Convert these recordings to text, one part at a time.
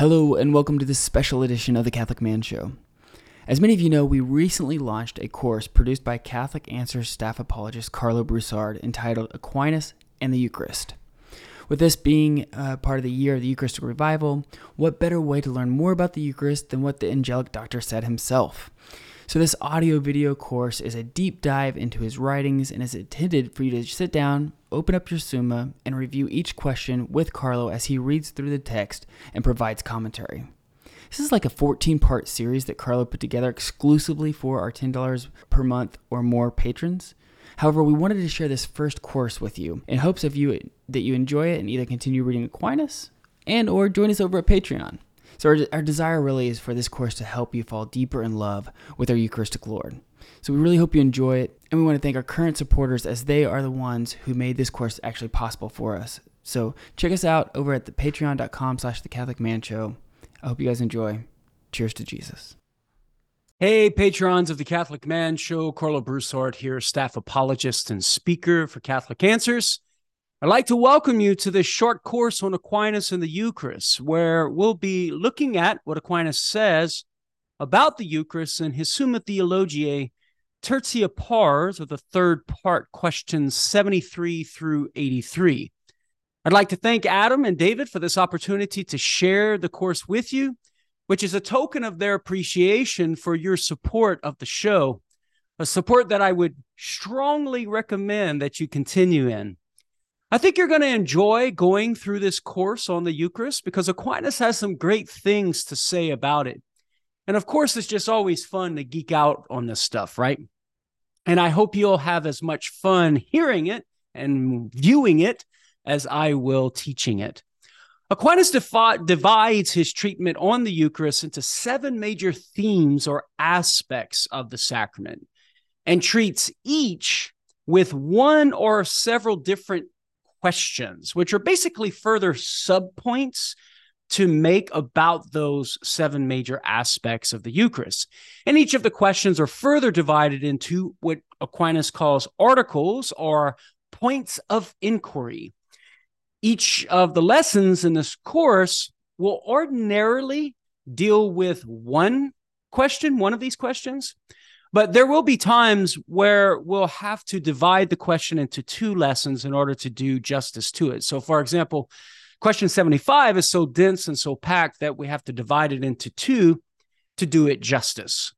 Hello, and welcome to this special edition of the Catholic Man Show. As many of you know, we recently launched a course produced by Catholic Answers staff apologist Karlo Broussard entitled Aquinas and the Eucharist. With this being uh, part of the year of the Eucharistic revival, what better way to learn more about the Eucharist than what the angelic doctor said himself? So, this audio video course is a deep dive into his writings and is intended for you to sit down, open up your Summa, and review each question with Karlo as he reads through the text and provides commentary. This is like a 14 part series that Karlo put together exclusively for our $10 per month or more patrons. However, we wanted to share this first course with you in hopes of you that you enjoy it and either continue reading Aquinas and or join us over at Patreon. So, our, our desire really is for this course to help you fall deeper in love with our Eucharistic Lord. So, we really hope you enjoy it, and we want to thank our current supporters as they are the ones who made this course actually possible for us. So, check us out over at the patreon.com slash the Catholic Man Show. I hope you guys enjoy. Cheers to Jesus. Hey, patrons of the Catholic Man Show, Karlo Broussard here, staff apologist and speaker for Catholic Answers. I'd like to welcome you to this short course on Aquinas and the Eucharist, where we'll be looking at what Aquinas says about the Eucharist in his Summa Theologiae Tertia Pars, or the third part, questions 73 through 83. I'd like to thank Adam and David for this opportunity to share the course with you, which is a token of their appreciation for your support of the show, a support that I would strongly recommend that you continue in. I think you're going to enjoy going through this course on the Eucharist because Aquinas has some great things to say about it. And of course, it's just always fun to geek out on this stuff, right? And I hope you'll have as much fun hearing it and viewing it as I will teaching it. Aquinas defi- divides his treatment on the Eucharist into seven major themes or aspects of the sacrament and treats each with one or several different questions, which are basically further subpoints to make about those seven major aspects of the Eucharist. And each of the questions are further divided into what Aquinas calls articles or points of inquiry. Each of the lessons in this course will ordinarily deal with one question, one of these questions, but there will be times where we'll have to divide the question into two lessons in order to do justice to it. So, for example, question 75 is so dense and so packed that we have to divide it into two to do it justice.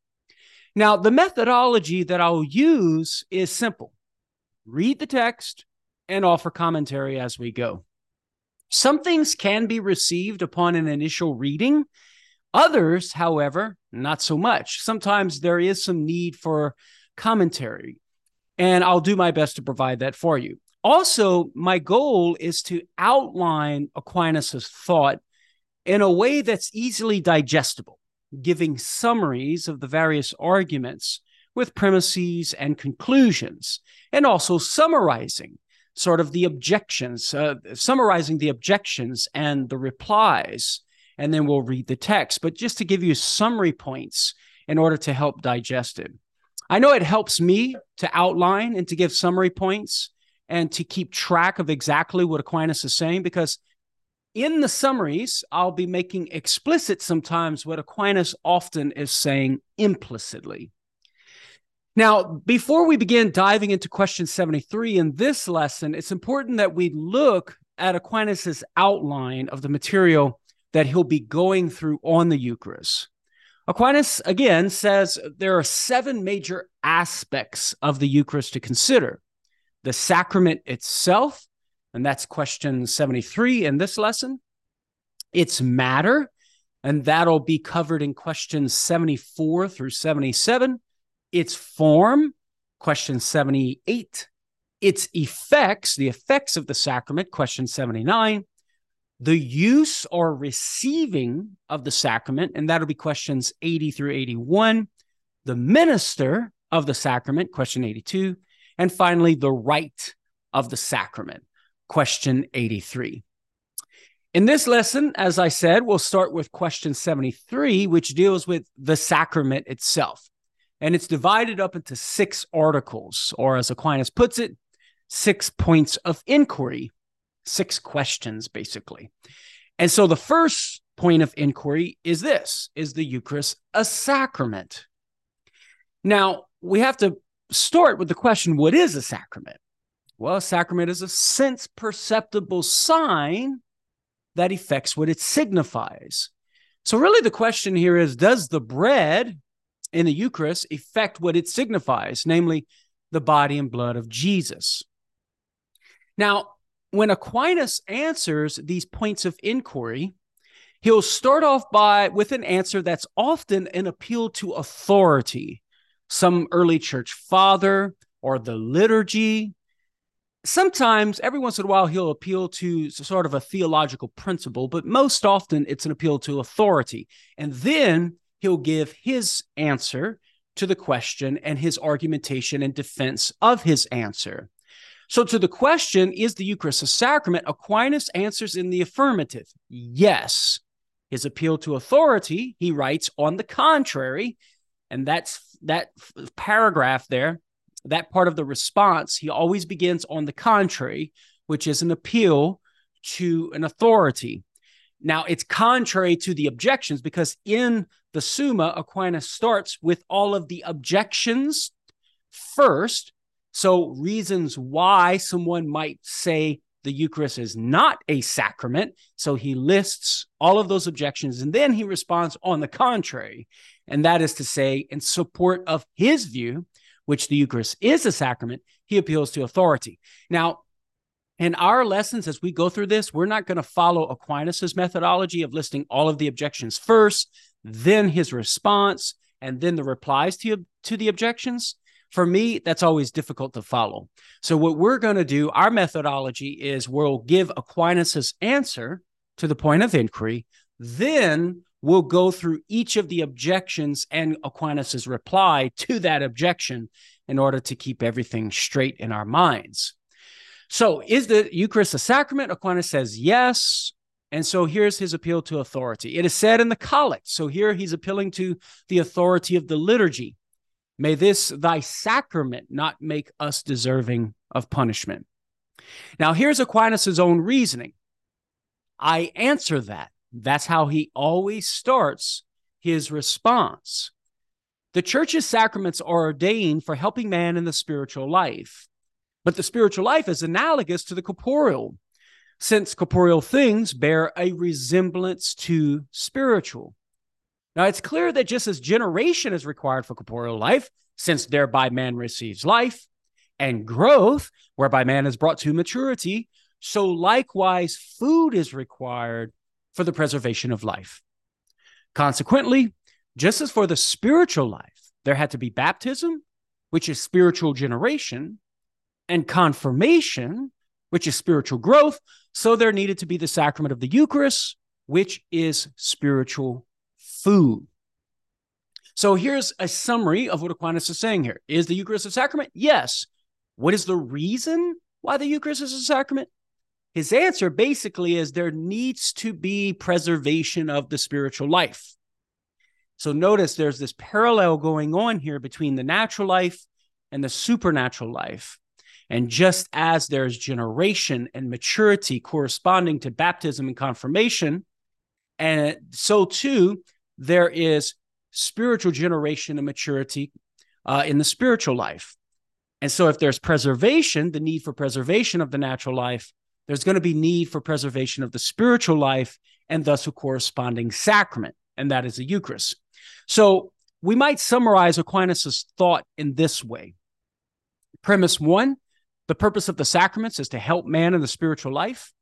Now, the methodology that I'll use is simple read the text and offer commentary as we go. Some things can be received upon an initial reading Others, however, not so much. Sometimes there is some need for commentary, and I'll do my best to provide that for you. Also, my goal is to outline Aquinas' thought in a way that's easily digestible, giving summaries of the various arguments with premises and conclusions, and also summarizing sort of the objections, uh, summarizing the objections and the replies and then we'll read the text. But just to give you summary points in order to help digest it. I know it helps me to outline and to give summary points and to keep track of exactly what Aquinas is saying because in the summaries, I'll be making explicit sometimes what Aquinas often is saying implicitly. Now, before we begin diving into question 73 in this lesson, it's important that we look at Aquinas' outline of the material that he'll be going through on the Eucharist. Aquinas again says there are seven major aspects of the Eucharist to consider. The sacrament itself, and that's question 73 in this lesson, its matter, and that'll be covered in questions 74 through 77, its form, question 78, its effects, the effects of the sacrament, question 79, the use or receiving of the sacrament, and that'll be questions 80 through 81, the minister of the sacrament, question 82, and finally, the rite of the sacrament, question 83. In this lesson, as I said, we'll start with question 73, which deals with the sacrament itself. And it's divided up into six articles, or as Aquinas puts it, six points of inquiry six questions, basically. And so the first point of inquiry is this Is the Eucharist a sacrament? Now, we have to start with the question what is a sacrament? Well, a sacrament is a sense perceptible sign that affects what it signifies. So, really, the question here is Does the bread in the Eucharist affect what it signifies, namely the body and blood of Jesus? Now, when Aquinas answers these points of inquiry, he'll start off by with an answer that's often an appeal to authority, some early church father or the liturgy. Sometimes, every once in a while, he'll appeal to sort of a theological principle, but most often it's an appeal to authority. And then he'll give his answer to the question and his argumentation and defense of his answer. So, to the question, is the Eucharist a sacrament? Aquinas answers in the affirmative yes. His appeal to authority, he writes, on the contrary, and that's that paragraph there, that part of the response, he always begins on the contrary, which is an appeal to an authority. Now, it's contrary to the objections because in the Summa, Aquinas starts with all of the objections first. So, reasons why someone might say the Eucharist is not a sacrament. So, he lists all of those objections and then he responds on the contrary. And that is to say, in support of his view, which the Eucharist is a sacrament, he appeals to authority. Now, in our lessons, as we go through this, we're not going to follow Aquinas's methodology of listing all of the objections first, then his response, and then the replies to, to the objections. For me, that's always difficult to follow. So, what we're going to do, our methodology is we'll give Aquinas's answer to the point of inquiry, then we'll go through each of the objections and Aquinas's reply to that objection in order to keep everything straight in our minds. So, is the Eucharist a sacrament? Aquinas says yes. And so here's his appeal to authority. It is said in the collect. So here he's appealing to the authority of the liturgy. May this thy sacrament not make us deserving of punishment. Now, here's Aquinas' own reasoning. I answer that. That's how he always starts his response. The church's sacraments are ordained for helping man in the spiritual life. But the spiritual life is analogous to the corporeal, since corporeal things bear a resemblance to spiritual. Now, it's clear that just as generation is required for corporeal life, since thereby man receives life, and growth, whereby man is brought to maturity, so likewise food is required for the preservation of life. Consequently, just as for the spiritual life, there had to be baptism, which is spiritual generation, and confirmation, which is spiritual growth. So there needed to be the sacrament of the Eucharist, which is spiritual food. So here's a summary of what Aquinas is saying here. Is the Eucharist a sacrament? Yes. What is the reason why the Eucharist is a sacrament? His answer basically is there needs to be preservation of the spiritual life. So notice there's this parallel going on here between the natural life and the supernatural life. And just as there's generation and maturity corresponding to baptism and confirmation, and so too, there is spiritual generation and maturity uh, in the spiritual life. And so, if there's preservation, the need for preservation of the natural life, there's going to be need for preservation of the spiritual life and thus a corresponding sacrament, and that is the Eucharist. So, we might summarize Aquinas' thought in this way. Premise one the purpose of the sacraments is to help man in the spiritual life.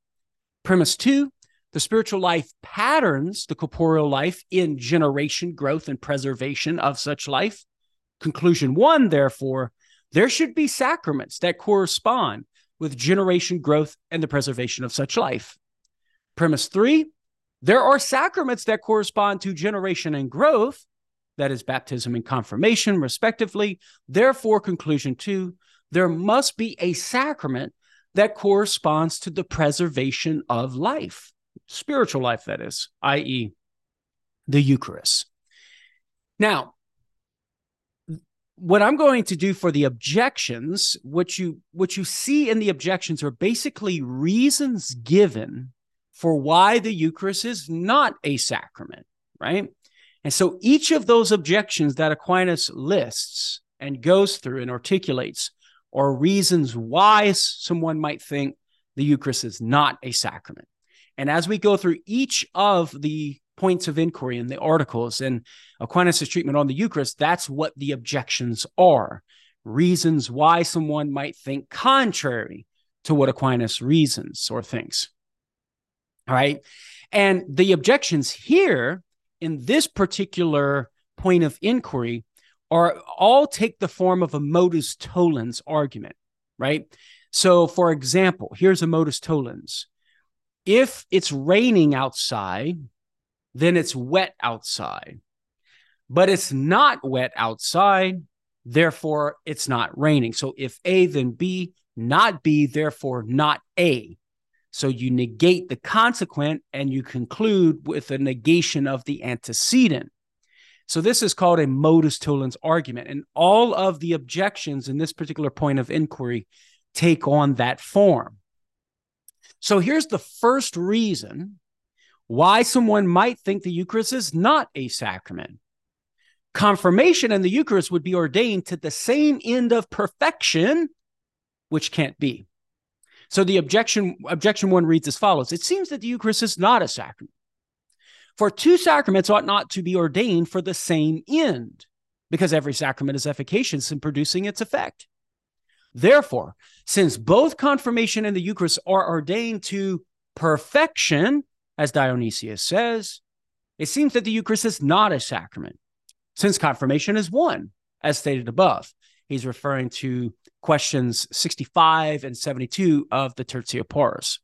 Premise two, the spiritual life patterns the corporeal life in generation, growth, and preservation of such life. Conclusion one, therefore, there should be sacraments that correspond with generation, growth, and the preservation of such life. Premise three, there are sacraments that correspond to generation and growth, that is, baptism and confirmation, respectively. Therefore, conclusion two, there must be a sacrament that corresponds to the preservation of life, spiritual life, that is, i.e., the Eucharist. Now, what I'm going to do for the objections, what you what you see in the objections are basically reasons given for why the Eucharist is not a sacrament, right? And so each of those objections that Aquinas lists and goes through and articulates are reasons why someone might think the Eucharist is not a sacrament. And as we go through each of the points of inquiry in the articles and Aquinas' treatment on the Eucharist, that's what the objections are. Reasons why someone might think contrary to what Aquinas reasons or thinks. All right. And the objections here in this particular point of inquiry are all take the form of a modus tollens argument, right? So, for example, here's a modus tollens. If it's raining outside, then it's wet outside. But it's not wet outside, therefore it's not raining. So if A, then B, not B, therefore not A. So you negate the consequent and you conclude with a negation of the antecedent. So this is called a modus tollens argument. And all of the objections in this particular point of inquiry take on that form. So here's the first reason why someone might think the Eucharist is not a sacrament. Confirmation and the Eucharist would be ordained to the same end of perfection, which can't be. So the objection objection one reads as follows: It seems that the Eucharist is not a sacrament. For two sacraments ought not to be ordained for the same end, because every sacrament is efficacious in producing its effect. Therefore, since both confirmation and the Eucharist are ordained to perfection, as Dionysius says, it seems that the Eucharist is not a sacrament, since confirmation is one, as stated above. He's referring to questions 65 and 72 of the Tertia Pars.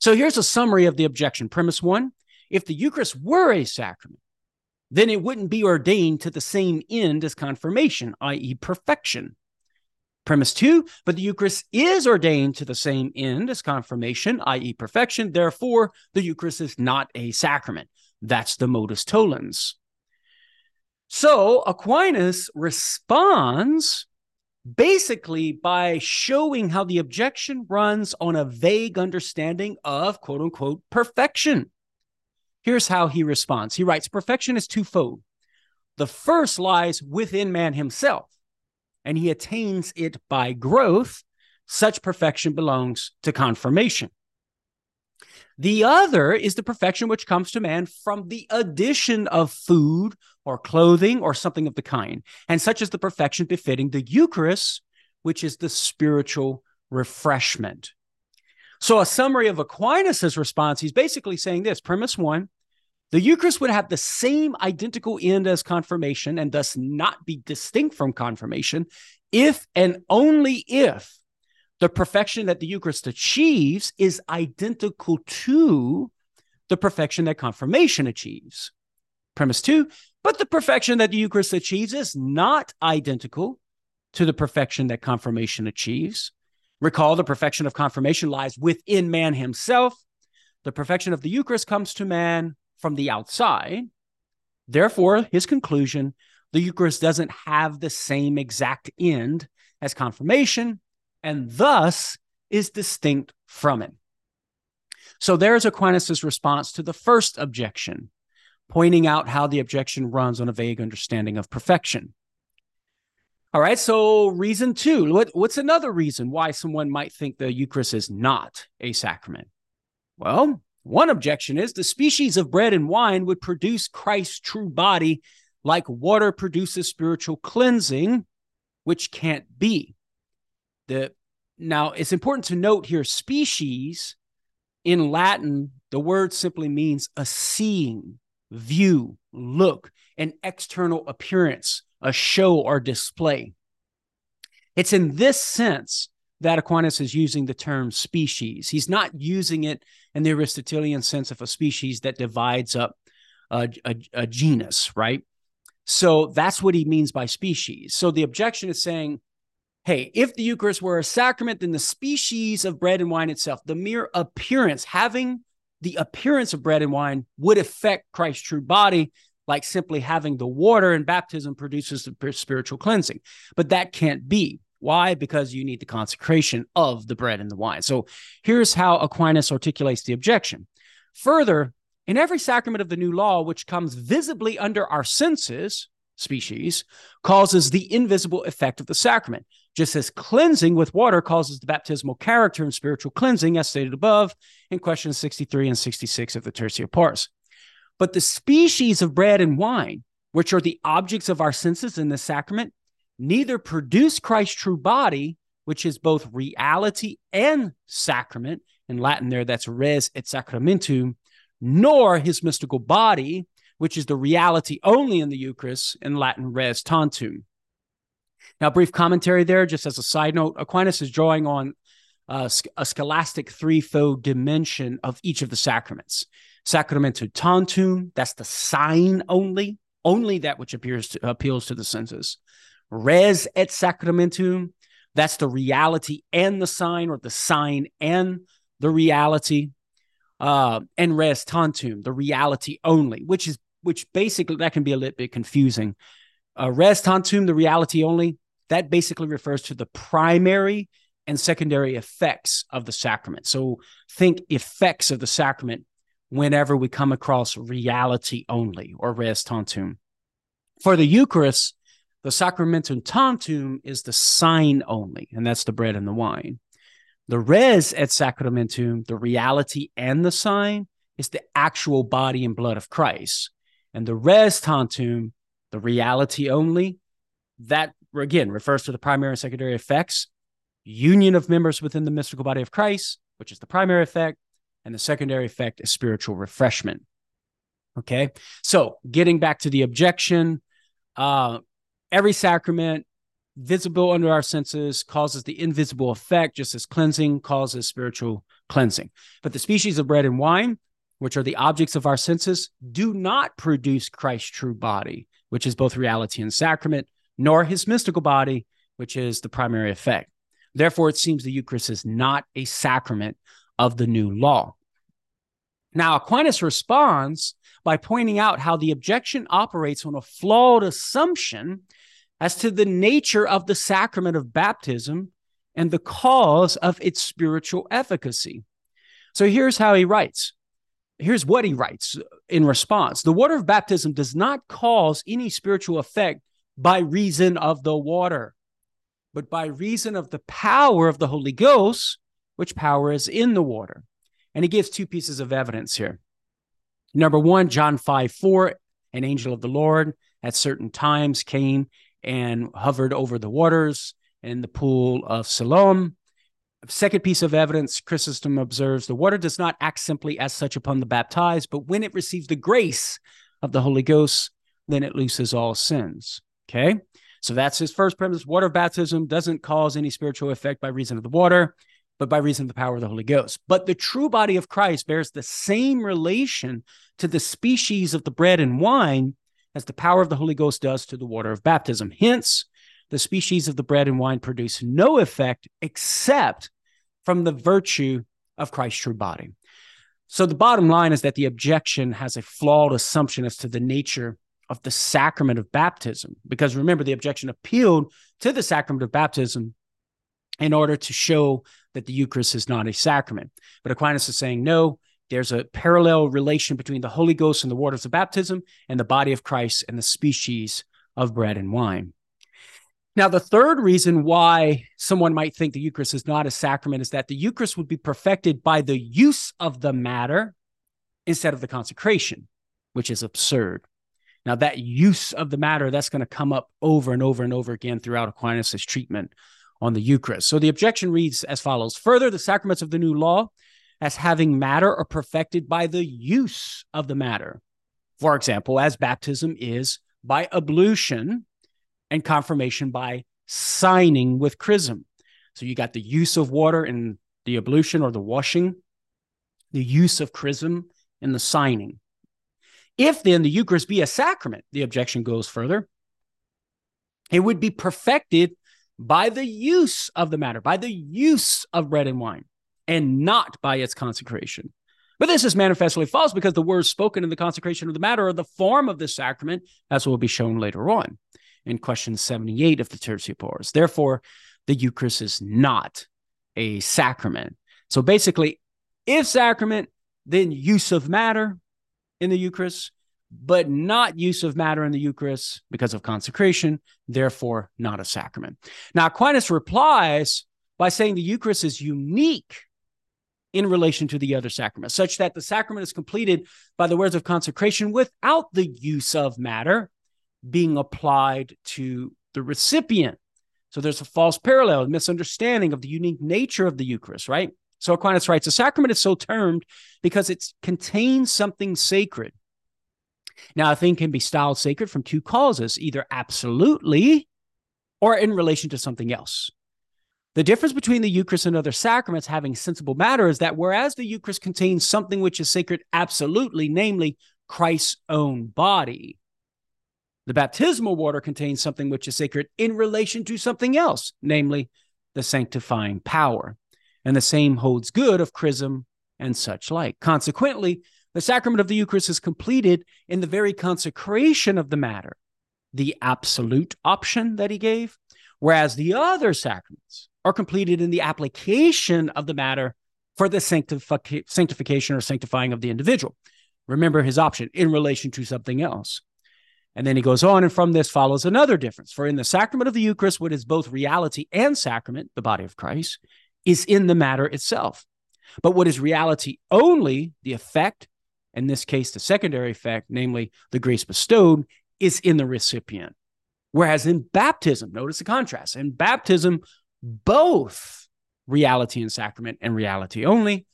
So here's a summary of the objection. Premise one if the Eucharist were a sacrament, then it wouldn't be ordained to the same end as confirmation, i.e., perfection. Premise two, but the Eucharist is ordained to the same end as confirmation, i.e., perfection. Therefore, the Eucharist is not a sacrament. That's the modus tollens. So Aquinas responds basically by showing how the objection runs on a vague understanding of quote unquote perfection. Here's how he responds. He writes Perfection is twofold. The first lies within man himself, and he attains it by growth. Such perfection belongs to confirmation. The other is the perfection which comes to man from the addition of food or clothing or something of the kind, and such is the perfection befitting the Eucharist, which is the spiritual refreshment. So, a summary of Aquinas' response, he's basically saying this premise one, the Eucharist would have the same identical end as confirmation and thus not be distinct from confirmation if and only if the perfection that the Eucharist achieves is identical to the perfection that confirmation achieves. Premise two, but the perfection that the Eucharist achieves is not identical to the perfection that confirmation achieves. Recall the perfection of confirmation lies within man himself. The perfection of the Eucharist comes to man from the outside. Therefore, his conclusion the Eucharist doesn't have the same exact end as confirmation and thus is distinct from it. So there's Aquinas' response to the first objection, pointing out how the objection runs on a vague understanding of perfection. All right, so reason two. What, what's another reason why someone might think the Eucharist is not a sacrament? Well, one objection is the species of bread and wine would produce Christ's true body like water produces spiritual cleansing, which can't be. The now it's important to note here species in Latin, the word simply means a seeing, view, look, an external appearance, a show or display. It's in this sense that Aquinas is using the term species. He's not using it in the Aristotelian sense of a species that divides up a, a, a genus, right? So that's what he means by species. So the objection is saying hey, if the Eucharist were a sacrament, then the species of bread and wine itself, the mere appearance, having the appearance of bread and wine would affect Christ's true body, like simply having the water in baptism produces the spiritual cleansing. But that can't be. Why? Because you need the consecration of the bread and the wine. So here's how Aquinas articulates the objection. Further, in every sacrament of the new law, which comes visibly under our senses, species, causes the invisible effect of the sacrament, just as cleansing with water causes the baptismal character and spiritual cleansing, as stated above in questions 63 and 66 of the Tertia Pars. But the species of bread and wine, which are the objects of our senses in the sacrament, neither produce Christ's true body, which is both reality and sacrament. In Latin, there, that's res et sacramentum, nor his mystical body, which is the reality only in the Eucharist, in Latin, res tantum. Now, brief commentary there, just as a side note Aquinas is drawing on uh, a scholastic threefold dimension of each of the sacraments. Sacramentum tantum, that's the sign only, only that which appears to, appeals to the senses. Res et sacramentum, that's the reality and the sign, or the sign and the reality. Uh, and res tantum, the reality only, which is which basically that can be a little bit confusing. Uh, res tantum, the reality only, that basically refers to the primary and secondary effects of the sacrament. So think effects of the sacrament whenever we come across reality only or res tantum. For the Eucharist, the sacramentum tantum is the sign only, and that's the bread and the wine. The res et sacramentum, the reality and the sign, is the actual body and blood of Christ. And the res tantum, the reality only, that again refers to the primary and secondary effects, union of members within the mystical body of Christ, which is the primary effect, and the secondary effect is spiritual refreshment. Okay, so getting back to the objection, uh, every sacrament visible under our senses causes the invisible effect, just as cleansing causes spiritual cleansing. But the species of bread and wine which are the objects of our senses, do not produce Christ's true body, which is both reality and sacrament, nor his mystical body, which is the primary effect. Therefore, it seems the Eucharist is not a sacrament of the new law. Now, Aquinas responds by pointing out how the objection operates on a flawed assumption as to the nature of the sacrament of baptism and the cause of its spiritual efficacy. So here's how he writes here's what he writes in response The water of baptism does not cause any spiritual effect by reason of the water, but by reason of the power of the Holy Ghost, which power is in the water. And he gives two pieces of evidence here. Number one, John 5 4, an angel of the Lord at certain times came and hovered over the waters in the pool of Siloam. Second piece of evidence Chrysostom observes the water does not act simply as such upon the baptized, but when it receives the grace of the Holy Ghost, then it looses all sins. Okay. So that's his first premise. Water baptism doesn't cause any spiritual effect by reason of the water, but by reason of the power of the Holy Ghost. But the true body of Christ bears the same relation to the species of the bread and wine as the power of the Holy Ghost does to the water of baptism. Hence, the species of the bread and wine produce no effect except from the virtue of Christ's true body. So the bottom line is that the objection has a flawed assumption as to the nature of the sacrament of baptism. Because remember, the objection appealed to the sacrament of baptism in order to show that the Eucharist is not a sacrament. But Aquinas is saying, no, there's a parallel relation between the Holy Ghost and the waters of baptism and the body of Christ and the species of bread and wine. Now, the third reason why someone might think the Eucharist is not a sacrament is that the Eucharist would be perfected by the use of the matter instead of the consecration, which is absurd. Now, that use of the matter, that's going to come up over and over and over again throughout Aquinas' treatment on the Eucharist. So the objection reads as follows Further, the sacraments of the new law, as having matter, are perfected by the use of the matter. For example, as baptism is by ablution, and confirmation by signing with chrism. So you got the use of water in the ablution or the washing, the use of chrism in the signing. If then the Eucharist be a sacrament, the objection goes further, it would be perfected by the use of the matter, by the use of bread and wine, and not by its consecration. But this is manifestly false because the words spoken in the consecration of the matter are the form of the sacrament, as will be shown later on in question 78 of the Tertia Pars. Therefore, the Eucharist is not a sacrament. So basically, if sacrament, then use of matter in the Eucharist, but not use of matter in the Eucharist because of consecration, therefore not a sacrament. Now, Aquinas replies by saying the Eucharist is unique in relation to the other sacraments, such that the sacrament is completed by the words of consecration without the use of matter being applied to the recipient. So there's a false parallel, a misunderstanding of the unique nature of the Eucharist, right? So Aquinas writes, the sacrament is so termed because it contains something sacred. Now, a thing can be styled sacred from two causes, either absolutely or in relation to something else. The difference between the Eucharist and other sacraments having sensible matter is that whereas the Eucharist contains something which is sacred absolutely, namely Christ's own body, the baptismal water contains something which is sacred in relation to something else, namely the sanctifying power. And the same holds good of chrism and such like. Consequently, the sacrament of the Eucharist is completed in the very consecration of the matter, the absolute option that he gave, whereas the other sacraments are completed in the application of the matter for the sanctification or sanctifying of the individual. Remember his option in relation to something else. And then he goes on, and from this follows another difference. For in the sacrament of the Eucharist, what is both reality and sacrament, the body of Christ, is in the matter itself. But what is reality only, the effect, in this case, the secondary effect, namely the grace bestowed, is in the recipient. Whereas in baptism, notice the contrast. In baptism, both reality and sacrament and reality only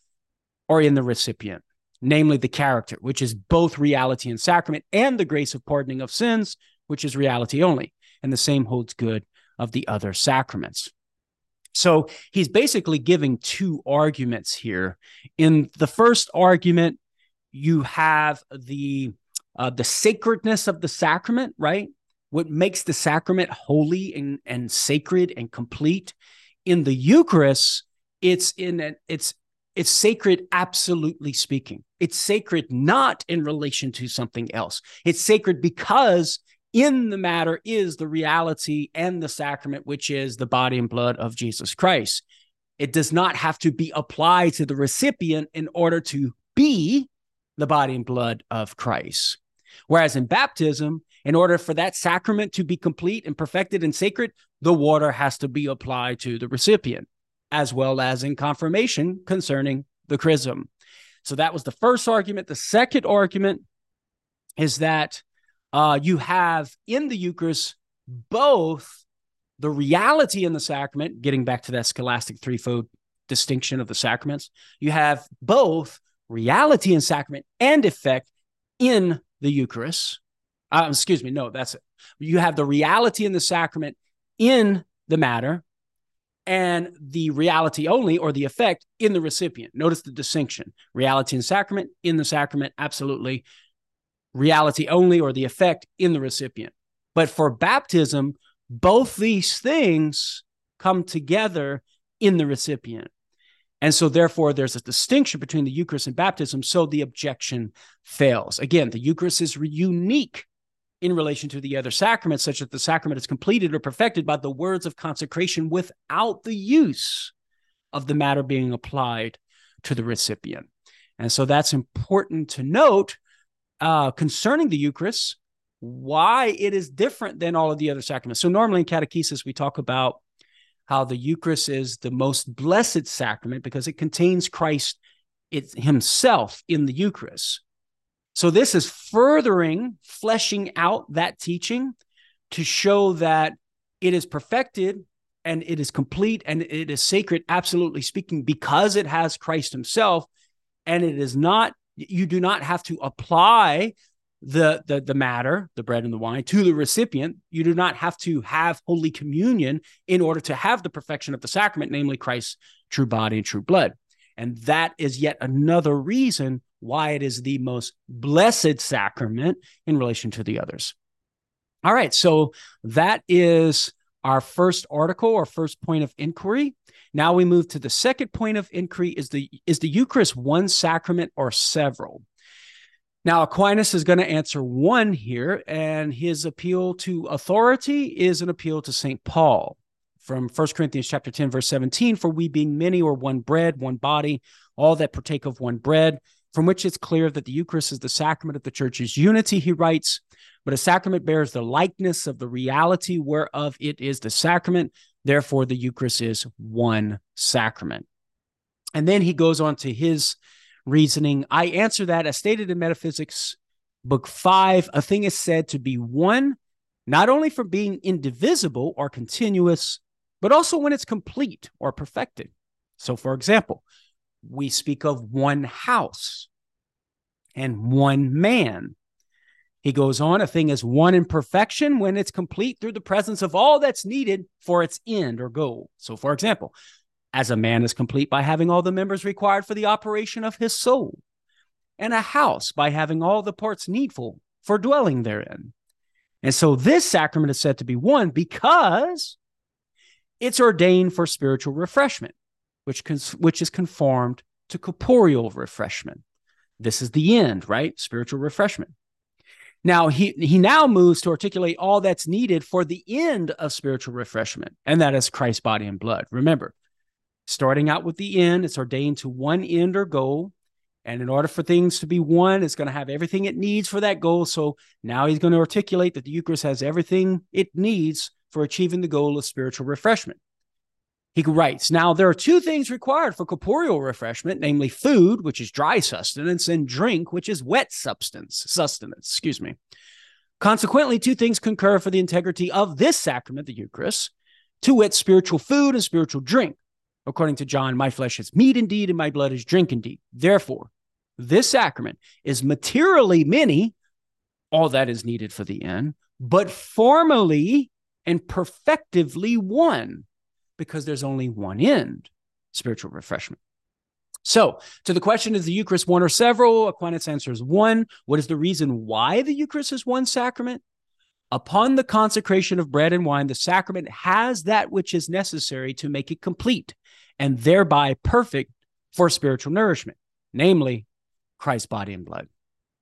are in the recipient namely the character, which is both reality and sacrament, and the grace of pardoning of sins, which is reality only. And the same holds good of the other sacraments. So he's basically giving two arguments here. In the first argument, you have the uh, the sacredness of the sacrament, right? What makes the sacrament holy and, and sacred and complete. In the Eucharist, it's in a, it's it's sacred, absolutely speaking. It's sacred not in relation to something else. It's sacred because in the matter is the reality and the sacrament, which is the body and blood of Jesus Christ. It does not have to be applied to the recipient in order to be the body and blood of Christ. Whereas in baptism, in order for that sacrament to be complete and perfected and sacred, the water has to be applied to the recipient as well as in confirmation concerning the chrism. So that was the first argument. The second argument is that uh, you have in the Eucharist both the reality in the sacrament, getting back to that scholastic threefold distinction of the sacraments, you have both reality in sacrament and effect in the Eucharist. Uh, excuse me, no, that's it. You have the reality in the sacrament in the matter, and the reality only or the effect in the recipient. Notice the distinction reality and sacrament, in the sacrament, absolutely. Reality only or the effect in the recipient. But for baptism, both these things come together in the recipient. And so, therefore, there's a distinction between the Eucharist and baptism. So the objection fails. Again, the Eucharist is unique in relation to the other sacraments, such that the sacrament is completed or perfected by the words of consecration without the use of the matter being applied to the recipient. And so that's important to note uh, concerning the Eucharist, why it is different than all of the other sacraments. So, normally in catechesis, we talk about how the Eucharist is the most blessed sacrament because it contains Christ himself in the Eucharist. So this is furthering, fleshing out that teaching to show that it is perfected and it is complete and it is sacred, absolutely speaking, because it has Christ Himself. And it is not, you do not have to apply the, the, the matter, the bread and the wine, to the recipient. You do not have to have Holy Communion in order to have the perfection of the sacrament, namely Christ's true body and true blood. And that is yet another reason why it is the most blessed sacrament in relation to the others. All right, so that is our first article or first point of inquiry. Now we move to the second point of inquiry is the is the Eucharist one sacrament or several? Now Aquinas is going to answer one here and his appeal to authority is an appeal to St. Paul. from 1 Corinthians chapter 10 verse 17 for we being many or one bread one body all that partake of one bread from which it's clear that the Eucharist is the sacrament of the church's unity he writes but a sacrament bears the likeness of the reality whereof it is the sacrament therefore the Eucharist is one sacrament and then he goes on to his reasoning I answer that as stated in metaphysics book 5 a thing is said to be one not only for being indivisible or continuous but also when it's complete or perfected. So, for example, we speak of one house and one man. He goes on, a thing is one in perfection when it's complete through the presence of all that's needed for its end or goal. So, for example, as a man is complete by having all the members required for the operation of his soul, and a house by having all the parts needful for dwelling therein. And so this sacrament is said to be one because it's ordained for spiritual refreshment, which, cons- which is conformed to corporeal refreshment. This is the end, right? Spiritual refreshment. Now, he, he now moves to articulate all that's needed for the end of spiritual refreshment, and that is Christ's body and blood. Remember, starting out with the end, it's ordained to one end or goal. And in order for things to be one, it's going to have everything it needs for that goal. So now he's going to articulate that the Eucharist has everything it needs for achieving the goal of spiritual refreshment. He writes, Now there are two things required for corporeal refreshment, namely food, which is dry sustenance, and drink, which is wet substance, sustenance, excuse me. Consequently, two things concur for the integrity of this sacrament, the Eucharist, to wit, spiritual food and spiritual drink. According to John, my flesh is meat indeed, and my blood is drink indeed. Therefore, this sacrament is materially many, all that is needed for the end, but formally and perfectively one because there's only one end spiritual refreshment. So, to the question, is the Eucharist one or several? Aquinas answers one. What is the reason why the Eucharist is one sacrament? Upon the consecration of bread and wine, the sacrament has that which is necessary to make it complete and thereby perfect for spiritual nourishment, namely Christ's body and blood.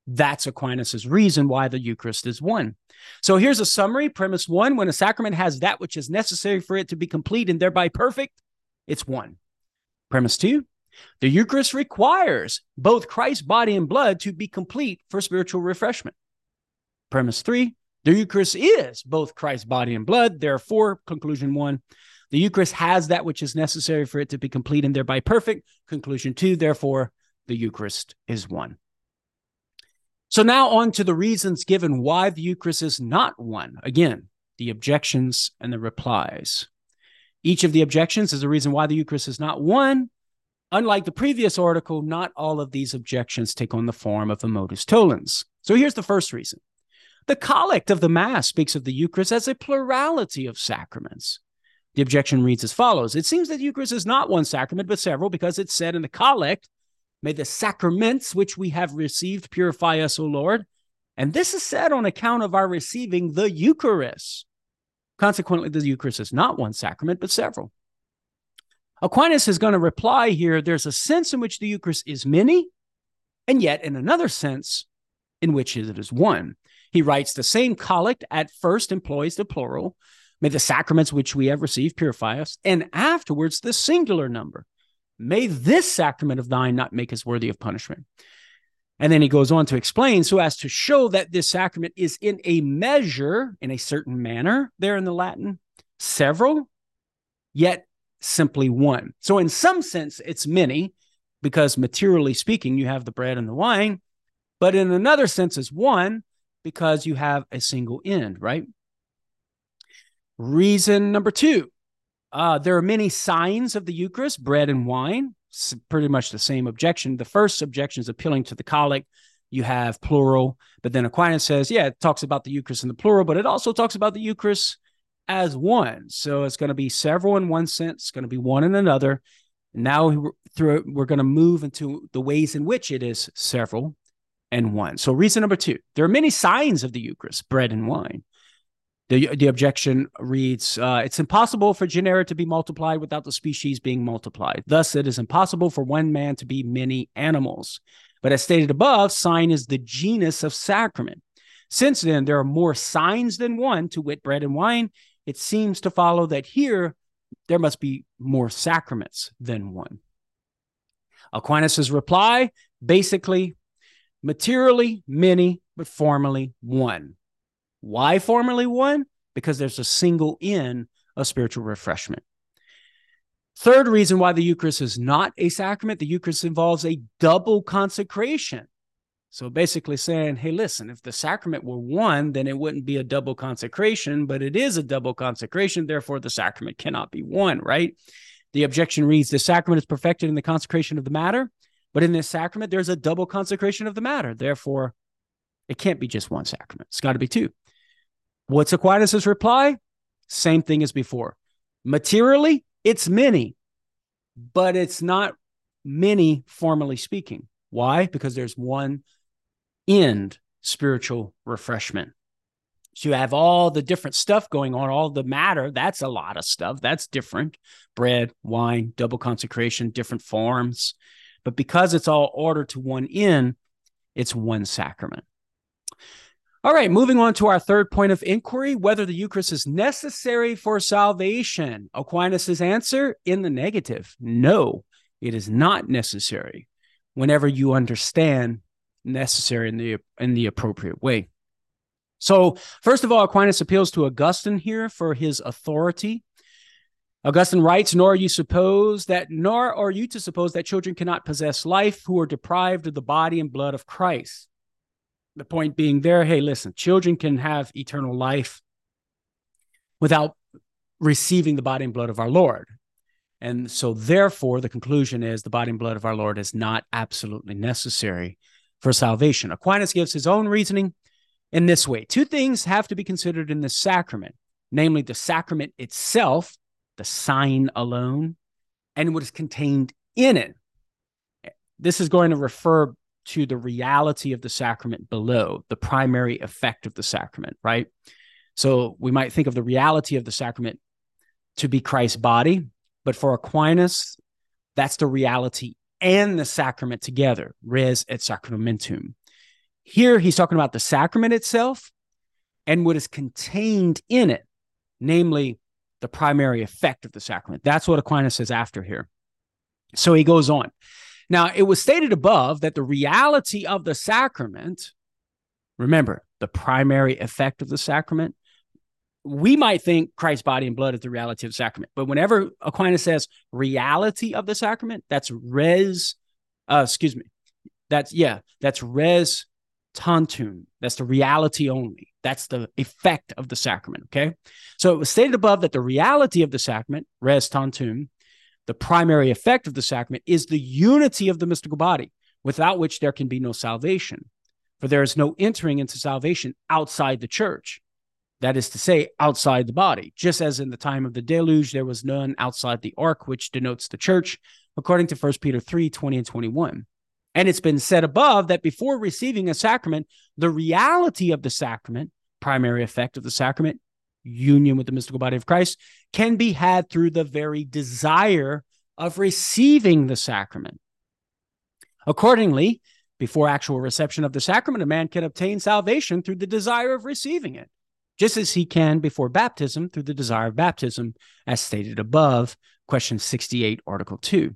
That's Aquinas' reason why the Eucharist is one. So here's a summary. Premise one when a sacrament has that which is necessary for it to be complete and thereby perfect, it's one. Premise two the Eucharist requires both Christ's body and blood to be complete for spiritual refreshment. Premise three the Eucharist is both Christ's body and blood. Therefore, conclusion one, the Eucharist has that which is necessary for it to be complete and thereby perfect. Conclusion two, therefore, the Eucharist is one. So now on to the reasons given why the Eucharist is not one. Again, the objections and the replies. Each of the objections is a reason why the Eucharist is not one. Unlike the previous article, not all of these objections take on the form of a modus tollens. So here's the first reason. The collect of the Mass speaks of the Eucharist as a plurality of sacraments. The objection reads as follows It seems that the Eucharist is not one sacrament, but several, because it's said in the collect May the sacraments which we have received purify us, O Lord. And this is said on account of our receiving the Eucharist. Consequently, the Eucharist is not one sacrament, but several. Aquinas is going to reply here there's a sense in which the Eucharist is many, and yet in another sense in which it is one. He writes the same collect at first employs the plural, may the sacraments which we have received purify us, and afterwards the singular number, May this sacrament of thine not make us worthy of punishment. And then he goes on to explain so as to show that this sacrament is in a measure, in a certain manner, there in the Latin, several, yet simply one. So, in some sense, it's many, because materially speaking, you have the bread and the wine, but in another sense, it's one, because you have a single end, right? Reason number two uh, there are many signs of the Eucharist, bread and wine. It's pretty much the same objection. The first objection is appealing to the collect. You have plural, but then Aquinas says, yeah, it talks about the Eucharist in the plural, but it also talks about the Eucharist as one. So it's going to be several in one sense, it's going to be one in another. Now we're going to move into the ways in which it is several and one. So reason number two, there are many signs of the Eucharist, bread and wine. The, the objection reads uh, It's impossible for genera to be multiplied without the species being multiplied. Thus, it is impossible for one man to be many animals. But as stated above, sign is the genus of sacrament. Since then, there are more signs than one, to wit, bread and wine. It seems to follow that here there must be more sacraments than one. Aquinas' reply basically, materially many, but formally one. Why formally one? Because there's a single in of spiritual refreshment. Third reason why the Eucharist is not a sacrament the Eucharist involves a double consecration. So basically saying, hey, listen, if the sacrament were one, then it wouldn't be a double consecration, but it is a double consecration. Therefore, the sacrament cannot be one, right? The objection reads the sacrament is perfected in the consecration of the matter, but in this sacrament, there's a double consecration of the matter. Therefore, it can't be just one sacrament. It's got to be two. What's Aquinas' reply? Same thing as before. Materially, it's many, but it's not many formally speaking. Why? Because there's one end spiritual refreshment. So you have all the different stuff going on, all the matter. That's a lot of stuff. That's different bread, wine, double consecration, different forms. But because it's all ordered to one end, it's one sacrament. All right, moving on to our third point of inquiry whether the Eucharist is necessary for salvation. Aquinas' answer in the negative no, it is not necessary whenever you understand necessary in the in the appropriate way. So, first of all, Aquinas appeals to Augustine here for his authority. Augustine writes, Nor are you suppose that, nor are you to suppose that children cannot possess life who are deprived of the body and blood of Christ. The point being there, hey, listen, children can have eternal life without receiving the body and blood of our Lord. And so, therefore, the conclusion is the body and blood of our Lord is not absolutely necessary for salvation. Aquinas gives his own reasoning in this way two things have to be considered in the sacrament, namely the sacrament itself, the sign alone, and what is contained in it. This is going to refer to the reality of the sacrament below, the primary effect of the sacrament, right? So we might think of the reality of the sacrament to be Christ's body, but for Aquinas, that's the reality and the sacrament together, res et sacramentum. Here he's talking about the sacrament itself and what is contained in it, namely the primary effect of the sacrament. That's what Aquinas says after here. So he goes on. Now, it was stated above that the reality of the sacrament, remember, the primary effect of the sacrament, we might think Christ's body and blood is the reality of the sacrament. But whenever Aquinas says reality of the sacrament, that's res, uh, excuse me, that's, yeah, that's res tantum. That's the reality only. That's the effect of the sacrament. Okay. So it was stated above that the reality of the sacrament, res tantum, the primary effect of the sacrament is the unity of the mystical body, without which there can be no salvation. For there is no entering into salvation outside the church. That is to say, outside the body. Just as in the time of the deluge, there was none outside the ark, which denotes the church, according to 1 Peter 3 20 and 21. And it's been said above that before receiving a sacrament, the reality of the sacrament, primary effect of the sacrament, union with the mystical body of Christ, can be had through the very desire of receiving the sacrament. Accordingly, before actual reception of the sacrament, a man can obtain salvation through the desire of receiving it, just as he can before baptism through the desire of baptism, as stated above, question 68, article 2.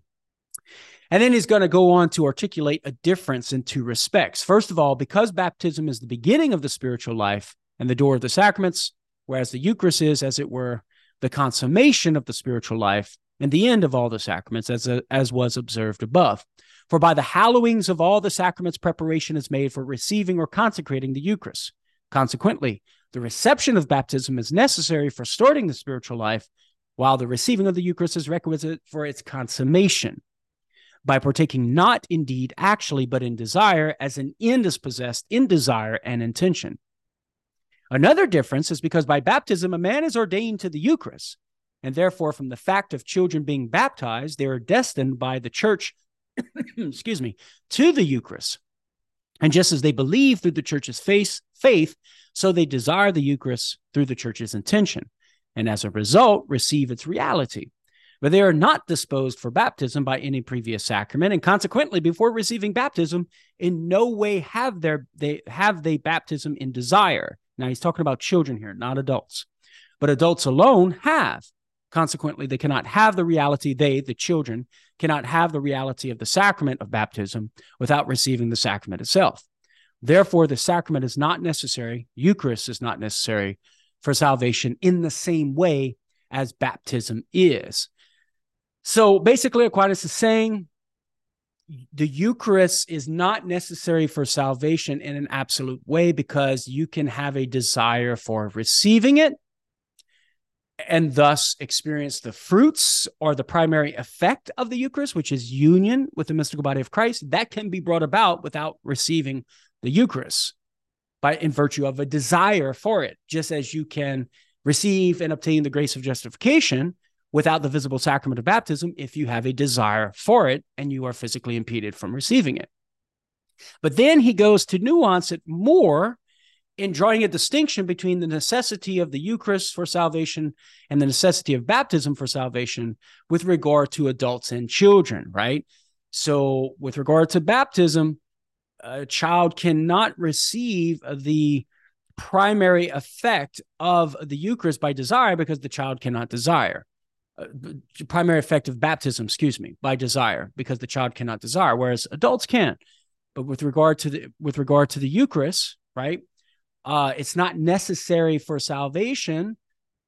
And then he's going to go on to articulate a difference in two respects. First of all, because baptism is the beginning of the spiritual life and the door of the sacraments, whereas the Eucharist is, as it were, the consummation of the spiritual life and the end of all the sacraments, as, a, as was observed above. For by the hallowings of all the sacraments, preparation is made for receiving or consecrating the Eucharist. Consequently, the reception of baptism is necessary for starting the spiritual life, while the receiving of the Eucharist is requisite for its consummation. By partaking not indeed actually, but in desire, as an end is possessed in desire and intention. Another difference is because by baptism, a man is ordained to the Eucharist, and therefore, from the fact of children being baptized, they are destined by the church, excuse me, to the Eucharist. And just as they believe through the church's faith, faith, so they desire the Eucharist through the church's intention, and as a result, receive its reality. But they are not disposed for baptism by any previous sacrament, and consequently, before receiving baptism, in no way have their they have they baptism in desire now he's talking about children here, not adults. But adults alone have. Consequently, they cannot have the reality, they, the children, cannot have the reality of the sacrament of baptism without receiving the sacrament itself. Therefore, the sacrament is not necessary, Eucharist is not necessary for salvation in the same way as baptism is. So basically, Aquinas is saying the Eucharist is not necessary for salvation in an absolute way because you can have a desire for receiving it and thus experience the fruits or the primary effect of the Eucharist, which is union with the mystical body of Christ. That can be brought about without receiving the Eucharist by in virtue of a desire for it, just as you can receive and obtain the grace of justification without the visible sacrament of baptism if you have a desire for it and you are physically impeded from receiving it. But then he goes to nuance it more in drawing a distinction between the necessity of the Eucharist for salvation and the necessity of baptism for salvation with regard to adults and children, right? So, with regard to baptism, a child cannot receive the primary effect of the Eucharist by desire because the child cannot desire. Uh, primary effect of baptism, excuse me, by desire because the child cannot desire, whereas adults can. But with regard to the with regard to the Eucharist, right? Uh, it's not necessary for salvation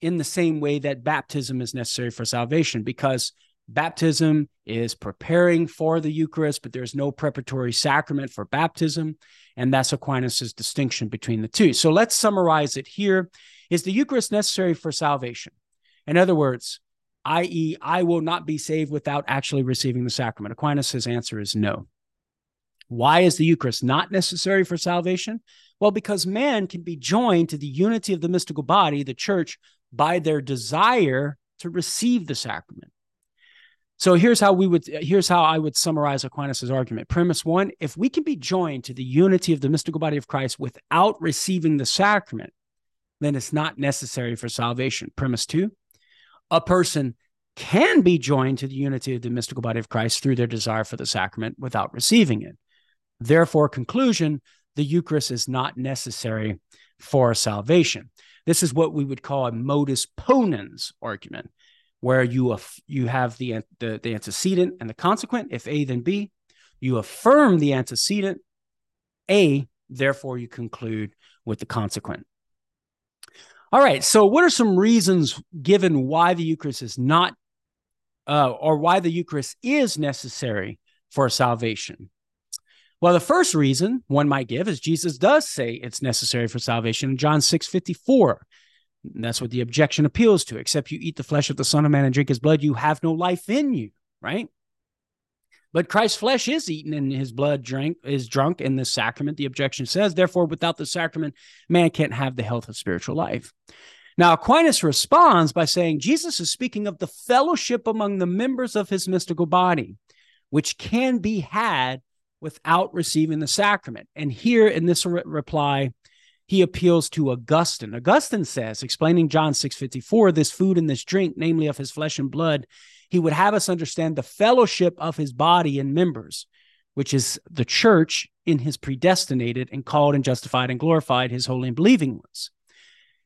in the same way that baptism is necessary for salvation because baptism is preparing for the Eucharist, but there's no preparatory sacrament for baptism. And that's Aquinas' distinction between the two. So let's summarize it here. Is the Eucharist necessary for salvation? In other words, i.e., I will not be saved without actually receiving the sacrament. Aquinas' answer is no. Why is the Eucharist not necessary for salvation? Well, because man can be joined to the unity of the mystical body, the church, by their desire to receive the sacrament. So here's how we would here's how I would summarize Aquinas' argument. Premise one, if we can be joined to the unity of the mystical body of Christ without receiving the sacrament, then it's not necessary for salvation. Premise two, a person can be joined to the unity of the mystical body of Christ through their desire for the sacrament without receiving it. Therefore, conclusion, the Eucharist is not necessary for salvation. This is what we would call a modus ponens argument where you af- you have the, the the antecedent and the consequent. If A, then B. You affirm the antecedent, A. Therefore, you conclude with the consequent. All right. So, what are some reasons given why the Eucharist is not, uh, or why the Eucharist is necessary for salvation? Well, the first reason one might give is Jesus does say it's necessary for salvation in John 6 54. And that's what the objection appeals to. Except you eat the flesh of the Son of Man and drink his blood, you have no life in you, right? But Christ's flesh is eaten and his blood drink is drunk in the sacrament, the objection says. Therefore, without the sacrament, man can't have the health of spiritual life. Now, Aquinas responds by saying Jesus is speaking of the fellowship among the members of his mystical body, which can be had without receiving the sacrament. And here in this re- reply, he appeals to Augustine. Augustine says, explaining John 6:54, this food and this drink, namely of his flesh and blood, he would have us understand the fellowship of his body and members, which is the church in his predestinated and called and justified and glorified his holy and believing ones.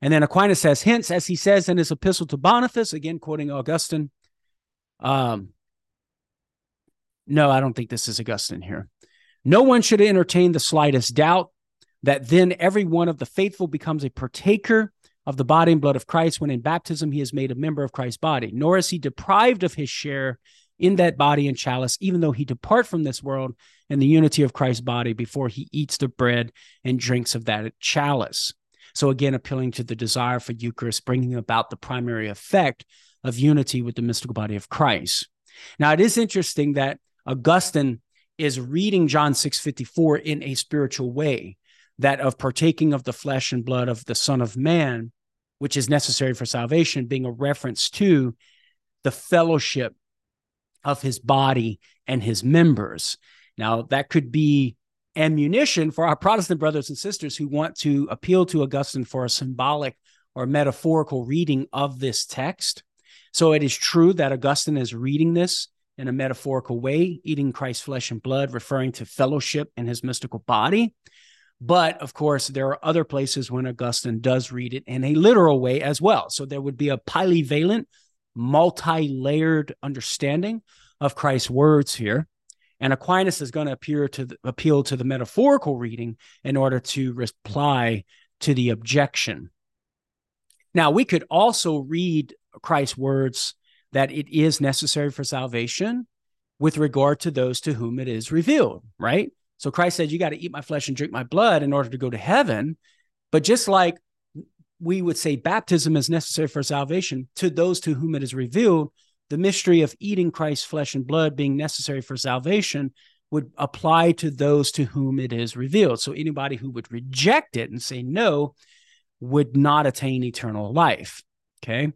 And then Aquinas says, hence, as he says in his epistle to Boniface, again quoting Augustine, um, no, I don't think this is Augustine here. No one should entertain the slightest doubt that then every one of the faithful becomes a partaker of the body and blood of Christ when in baptism he is made a member of Christ's body, nor is he deprived of his share in that body and chalice, even though he depart from this world in the unity of Christ's body before he eats the bread and drinks of that chalice. So, again, appealing to the desire for Eucharist, bringing about the primary effect of unity with the mystical body of Christ. Now, it is interesting that Augustine is reading John 6:54 in a spiritual way that of partaking of the flesh and blood of the Son of Man, which is necessary for salvation, being a reference to the fellowship of his body and his members. Now, that could be ammunition for our Protestant brothers and sisters who want to appeal to Augustine for a symbolic or metaphorical reading of this text. So it is true that Augustine is reading this in a metaphorical way, eating Christ's flesh and blood, referring to fellowship in his mystical body. But of course, there are other places when Augustine does read it in a literal way as well. So there would be a polyvalent multi layered understanding of Christ's words here. And Aquinas is going to appear to the, appeal to the metaphorical reading in order to reply to the objection. Now, we could also read Christ's words that it is necessary for salvation with regard to those to whom it is revealed, right? So Christ said, You got to eat my flesh and drink my blood in order to go to heaven. But just like we would say baptism is necessary for salvation to those to whom it is revealed, the mystery of eating Christ's flesh and blood being necessary for salvation would apply to those to whom it is revealed. So anybody who would reject it and say no would not attain eternal life. Okay.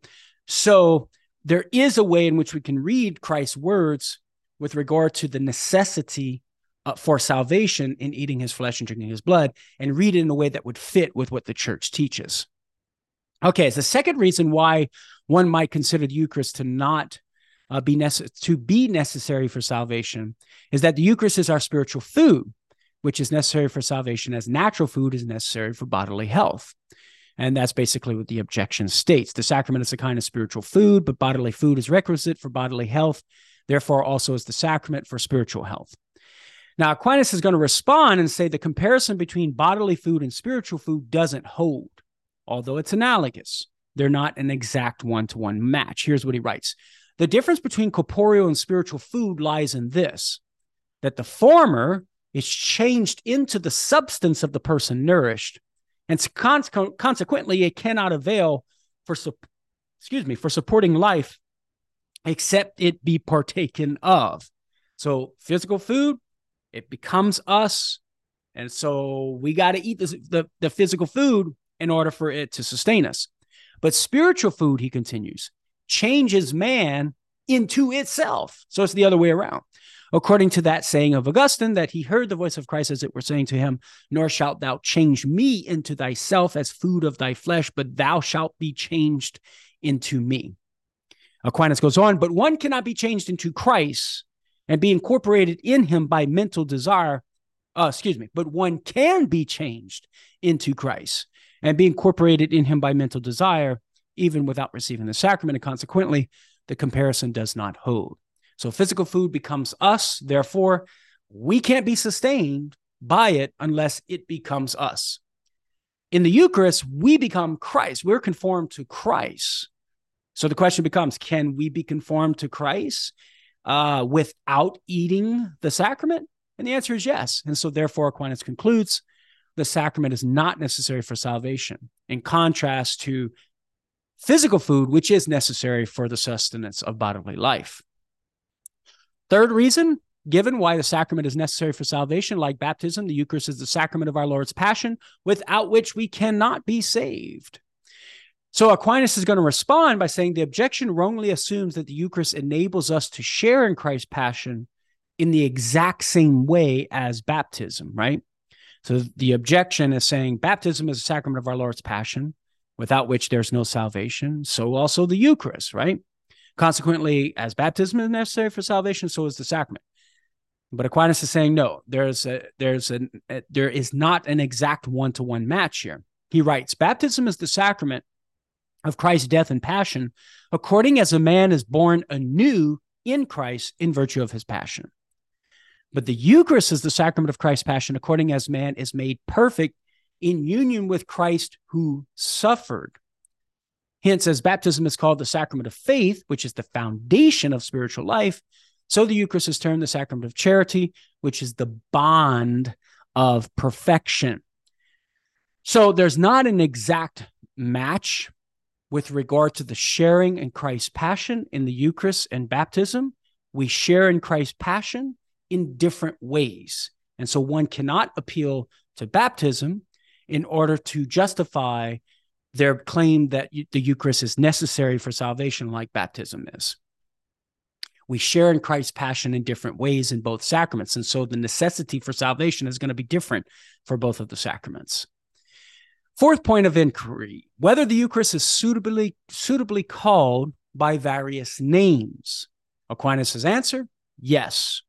So there is a way in which we can read Christ's words with regard to the necessity uh, for salvation in eating his flesh and drinking his blood and read it in a way that would fit with what the church teaches. Okay, it's the second reason why one might consider the Eucharist to not uh, be nece- to be necessary for salvation is that the Eucharist is our spiritual food, which is necessary for salvation as natural food is necessary for bodily health. And that's basically what the objection states. The sacrament is a kind of spiritual food, but bodily food is requisite for bodily health. Therefore, also is the sacrament for spiritual health. Now, Aquinas is going to respond and say the comparison between bodily food and spiritual food doesn't hold, although it's analogous. They're not an exact one to one match. Here's what he writes The difference between corporeal and spiritual food lies in this that the former is changed into the substance of the person nourished, and consequently, it cannot avail for, excuse me, for supporting life except it be partaken of. So, physical food, it becomes us. And so we got to eat this, the, the physical food in order for it to sustain us. But spiritual food, he continues, changes man into itself. So it's the other way around. According to that saying of Augustine, that he heard the voice of Christ as it were saying to him, Nor shalt thou change me into thyself as food of thy flesh, but thou shalt be changed into me. Aquinas goes on, but one cannot be changed into Christ and be incorporated in him by mental desire. Uh, excuse me, but one can be changed into Christ and be incorporated in him by mental desire, even without receiving the sacrament. And consequently, the comparison does not hold. So physical food becomes us. Therefore, we can't be sustained by it unless it becomes us. In the Eucharist, we become Christ. We're conformed to Christ. So the question becomes can we be conformed to Christ? Uh, without eating the sacrament? And the answer is yes. And so, therefore, Aquinas concludes the sacrament is not necessary for salvation, in contrast to physical food, which is necessary for the sustenance of bodily life. Third reason given why the sacrament is necessary for salvation, like baptism, the Eucharist is the sacrament of our Lord's passion, without which we cannot be saved. So Aquinas is going to respond by saying the objection wrongly assumes that the Eucharist enables us to share in Christ's passion in the exact same way as baptism, right? So the objection is saying baptism is a sacrament of our Lord's passion, without which there's no salvation. So also the Eucharist, right? Consequently, as baptism is necessary for salvation, so is the sacrament. But Aquinas is saying no. There's a there's a, a there is not an exact one to one match here. He writes, baptism is the sacrament of Christ's death and passion, according as a man is born anew in Christ in virtue of his passion. But the Eucharist is the sacrament of Christ's passion, according as man is made perfect in union with Christ who suffered. Hence, as baptism is called the sacrament of faith, which is the foundation of spiritual life, so the Eucharist is termed the sacrament of charity, which is the bond of perfection. So there's not an exact match with regard to the sharing in Christ's passion in the Eucharist and baptism, we share in Christ's passion in different ways. And so one cannot appeal to baptism in order to justify their claim that the Eucharist is necessary for salvation, like baptism is. We share in Christ's passion in different ways in both sacraments. And so the necessity for salvation is going to be different for both of the sacraments. Fourth point of inquiry whether the Eucharist is suitably, suitably called by various names. Aquinas' answer yes.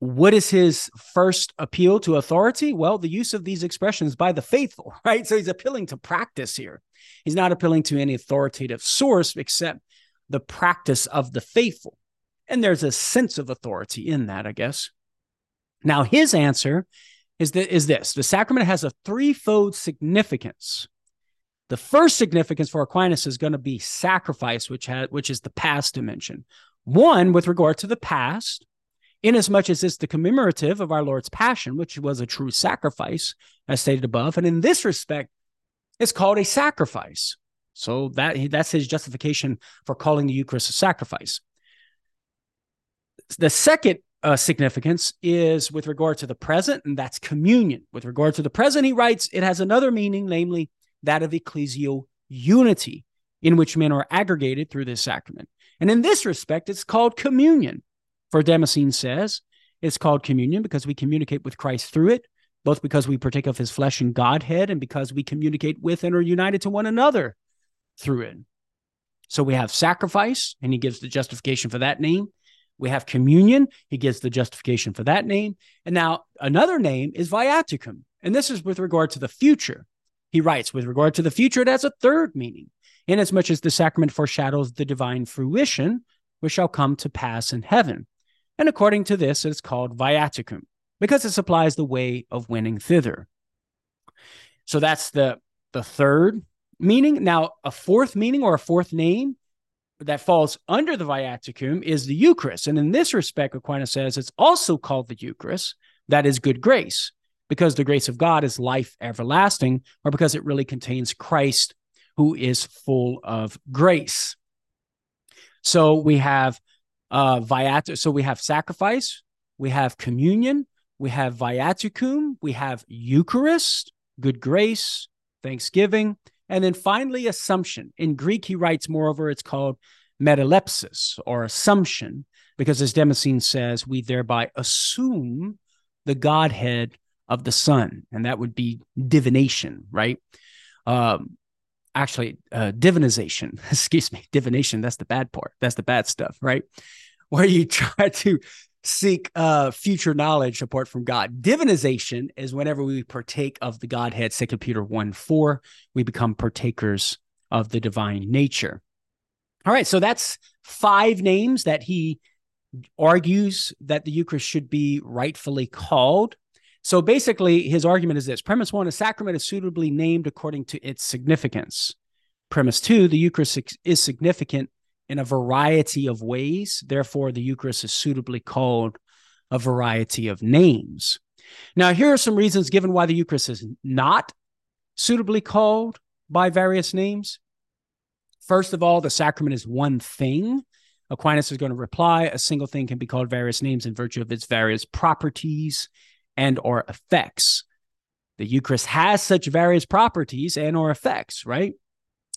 what is his first appeal to authority? Well, the use of these expressions by the faithful, right? So he's appealing to practice here. He's not appealing to any authoritative source except the practice of the faithful. And there's a sense of authority in that, I guess. Now, his answer is, that, is this the sacrament has a threefold significance. The first significance for Aquinas is going to be sacrifice, which, has, which is the past dimension. One, with regard to the past, inasmuch as it's the commemorative of our Lord's Passion, which was a true sacrifice, as stated above. And in this respect, it's called a sacrifice. So that that's his justification for calling the Eucharist a sacrifice. The second uh, significance is with regard to the present, and that's communion. With regard to the present, he writes, it has another meaning, namely that of ecclesial unity, in which men are aggregated through this sacrament. And in this respect, it's called communion. For Damascene says, it's called communion because we communicate with Christ through it, both because we partake of his flesh and Godhead, and because we communicate with and are united to one another through it. So we have sacrifice, and he gives the justification for that name. We have communion, he gives the justification for that name. And now another name is viaticum, and this is with regard to the future. He writes, with regard to the future, it has a third meaning, inasmuch as the sacrament foreshadows the divine fruition, which shall come to pass in heaven. And according to this, it's called viaticum, because it supplies the way of winning thither. So that's the, the third meaning. Now, a fourth meaning or a fourth name that falls under the viaticum is the Eucharist. And in this respect, Aquinas says it's also called the Eucharist, that is good grace, because the grace of God is life everlasting, or because it really contains Christ, who is full of grace. So we have uh viat so we have sacrifice, we have communion, we have viaticum, we have Eucharist, good grace, thanksgiving, and then finally, assumption. In Greek, he writes, moreover, it's called metalepsis or assumption, because as Damascene says, we thereby assume the Godhead of the Son, and that would be divination, right? Um, actually, uh, divinization, excuse me, divination, that's the bad part. That's the bad stuff, right? Where you try to seek uh, future knowledge apart from God. Divinization is whenever we partake of the Godhead, Second Peter 1 4, we become partakers of the divine nature. All right, so that's five names that he argues that the Eucharist should be rightfully called. So basically, his argument is this premise one, a sacrament is suitably named according to its significance. Premise two, the Eucharist is significant in a variety of ways. Therefore, the Eucharist is suitably called a variety of names. Now, here are some reasons given why the Eucharist is not suitably called by various names. First of all, the sacrament is one thing. Aquinas is going to reply a single thing can be called various names in virtue of its various properties and or effects. The Eucharist has such various properties and or effects, right?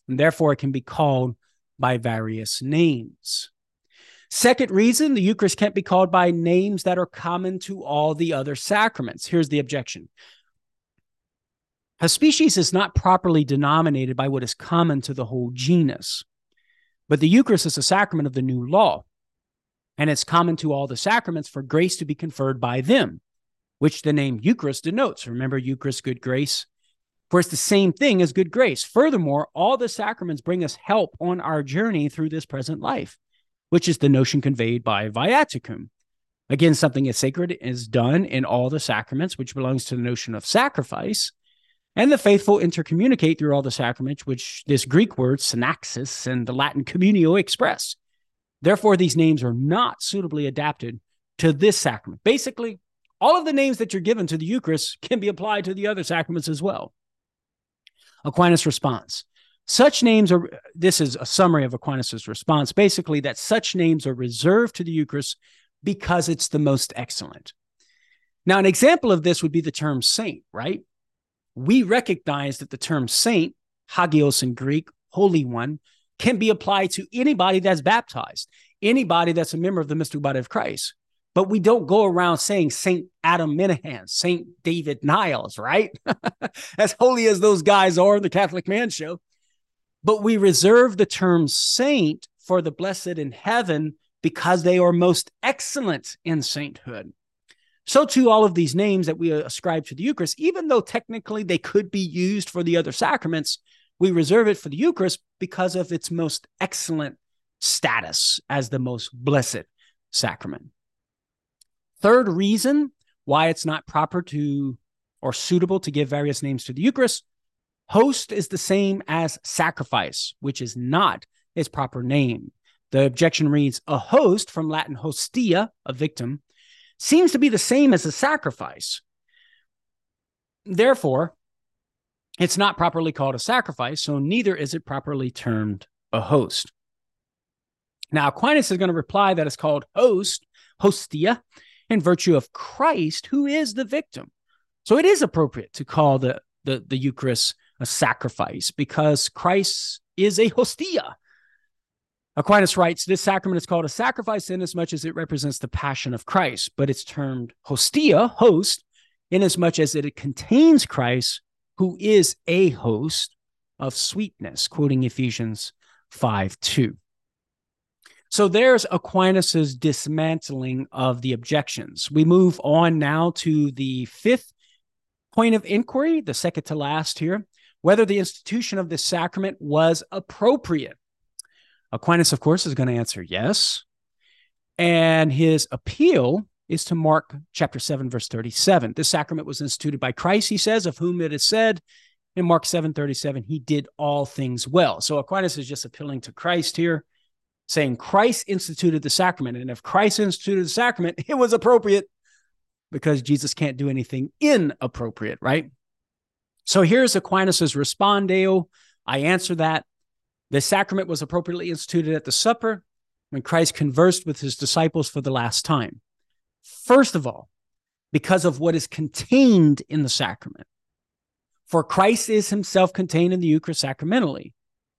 And therefore it can be called by various names. Second reason, the Eucharist can't be called by names that are common to all the other sacraments. Here's the objection a species is not properly denominated by what is common to the whole genus, but the Eucharist is a sacrament of the new law, and it's common to all the sacraments for grace to be conferred by them, which the name Eucharist denotes. Remember, Eucharist, good grace, it's the same thing as good grace. Furthermore, all the sacraments bring us help on our journey through this present life, which is the notion conveyed by viaticum. Again, something as sacred is done in all the sacraments, which belongs to the notion of sacrifice. And the faithful intercommunicate through all the sacraments, which this Greek word, synaxis, and the Latin communio express. Therefore, these names are not suitably adapted to this sacrament. Basically, all of the names that you're given to the Eucharist can be applied to the other sacraments as well. Aquinas' response. Such names are, this is a summary of Aquinas' response, basically, that such names are reserved to the Eucharist because it's the most excellent. Now, an example of this would be the term saint, right? We recognize that the term saint, hagios in Greek, holy one, can be applied to anybody that's baptized, anybody that's a member of the mystical body of Christ. But we don't go around saying Saint Adam Minihan, Saint David Niles, right? as holy as those guys are in the Catholic Man Show. But we reserve the term saint for the blessed in heaven because they are most excellent in sainthood. So, too, all of these names that we ascribe to the Eucharist, even though technically they could be used for the other sacraments, we reserve it for the Eucharist because of its most excellent status as the most blessed sacrament. Third reason why it's not proper to or suitable to give various names to the Eucharist host is the same as sacrifice, which is not its proper name. The objection reads a host from Latin hostia, a victim, seems to be the same as a sacrifice. Therefore, it's not properly called a sacrifice, so neither is it properly termed a host. Now, Aquinas is going to reply that it's called host, hostia, in virtue of Christ, who is the victim. So it is appropriate to call the, the, the Eucharist a sacrifice because Christ is a hostia. Aquinas writes, This sacrament is called a sacrifice inasmuch as it represents the passion of Christ, but it's termed hostia, host, inasmuch as it contains Christ, who is a host of sweetness, quoting Ephesians 5 2. So there's Aquinas's dismantling of the objections. We move on now to the fifth point of inquiry, the second to last here, whether the institution of this sacrament was appropriate. Aquinas, of course, is going to answer yes. And his appeal is to Mark chapter 7, verse 37. This sacrament was instituted by Christ, he says, of whom it is said in Mark 7, 37, he did all things well. So Aquinas is just appealing to Christ here, saying Christ instituted the sacrament. And if Christ instituted the sacrament, it was appropriate because Jesus can't do anything inappropriate, right? So here's Aquinas's respondeo. I answer that. The sacrament was appropriately instituted at the supper when Christ conversed with his disciples for the last time. First of all, because of what is contained in the sacrament. For Christ is himself contained in the Eucharist sacramentally.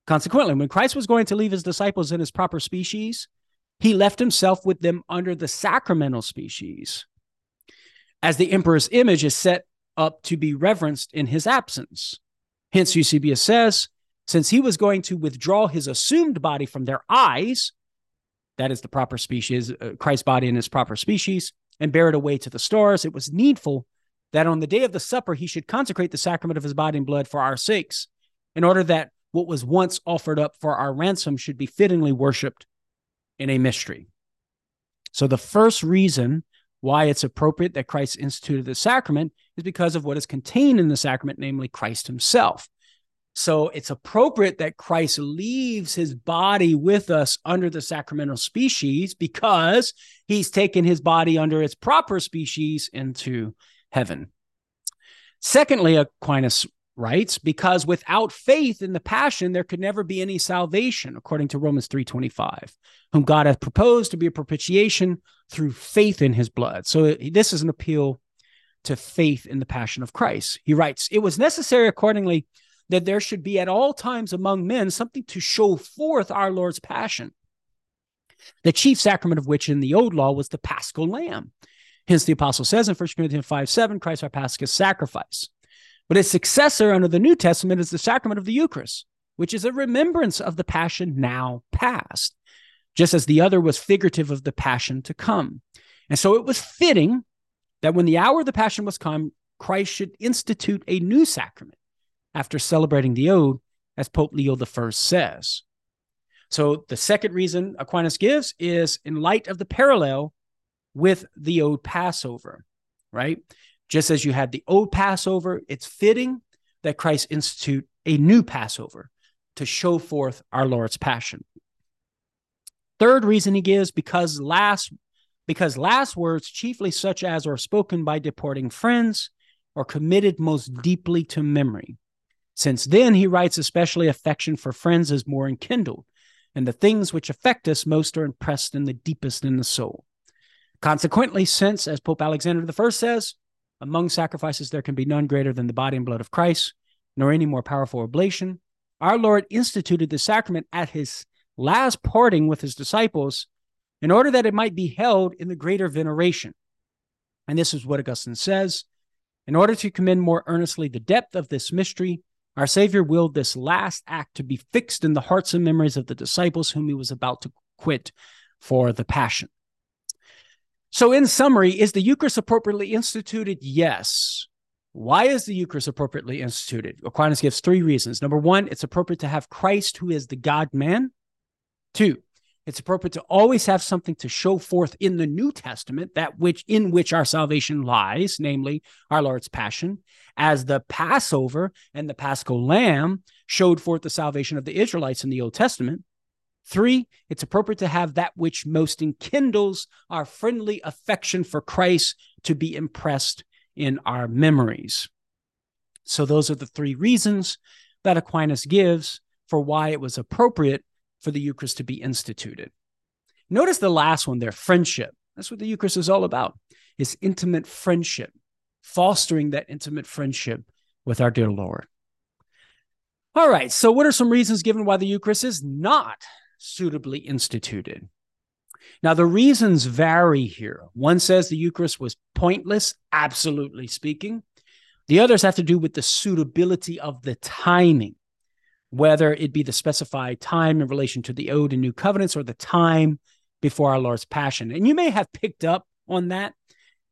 Consequently, when Christ was going to leave his disciples in his proper species, he left himself with them under the sacramental species, as the emperor's image is set up to be reverenced in his absence. Hence, Eusebius says, since he was going to withdraw his assumed body from their eyes, that is the proper species, uh, Christ's body in his proper species, and bear it away to the stars, it was needful that on the day of the supper he should consecrate the sacrament of his body and blood for our sakes, in order that what was once offered up for our ransom should be fittingly worshiped in a mystery. So, the first reason why it's appropriate that Christ instituted the sacrament is because of what is contained in the sacrament, namely Christ himself. So it's appropriate that Christ leaves his body with us under the sacramental species because he's taken his body under its proper species into heaven. Secondly, Aquinas writes, because without faith in the passion, there could never be any salvation, according to Romans 3.25, whom God hath proposed to be a propitiation through faith in his blood. So uh, this is an appeal to faith in the passion of Christ. He writes, it was necessary accordingly that there should be at all times among men something to show forth our Lord's passion. The chief sacrament of which in the old law was the paschal lamb. Hence, the apostle says in 1 Corinthians 5 7, Christ our paschal sacrifice. But its successor under the New Testament is the sacrament of the Eucharist, which is a remembrance of the passion now past, just as the other was figurative of the passion to come. And so it was fitting that when the hour of the passion was come, Christ should institute a new sacrament after celebrating the ode, as Pope Leo I says. So the second reason Aquinas gives is in light of the parallel with the ode Passover, right? Just as you had the old Passover, it's fitting that Christ institute a new Passover to show forth our Lord's passion. Third reason he gives because last because last words chiefly such as are spoken by departing friends are committed most deeply to memory since then, he writes, especially affection for friends is more enkindled, and the things which affect us most are impressed in the deepest in the soul. Consequently, since, as Pope Alexander I says, among sacrifices there can be none greater than the body and blood of Christ, nor any more powerful oblation, our Lord instituted the sacrament at his last parting with his disciples in order that it might be held in the greater veneration. And this is what Augustine says In order to commend more earnestly the depth of this mystery, our Savior willed this last act to be fixed in the hearts and memories of the disciples whom he was about to quit for the passion. So, in summary, is the Eucharist appropriately instituted? Yes. Why is the Eucharist appropriately instituted? Aquinas gives three reasons. Number one, it's appropriate to have Christ, who is the God man. Two, it's appropriate to always have something to show forth in the New Testament, that which in which our salvation lies, namely our Lord's passion, as the Passover and the Paschal Lamb showed forth the salvation of the Israelites in the Old Testament. Three, it's appropriate to have that which most enkindles our friendly affection for Christ to be impressed in our memories. So, those are the three reasons that Aquinas gives for why it was appropriate for the Eucharist to be instituted. Notice the last one there friendship. That's what the Eucharist is all about, is intimate friendship, fostering that intimate friendship with our dear Lord. All right, so what are some reasons given why the Eucharist is not suitably instituted? Now, the reasons vary here. One says the Eucharist was pointless, absolutely speaking. The others have to do with the suitability of the timing whether it be the specified time in relation to the Old and New Covenants or the time before our Lord's Passion. And you may have picked up on that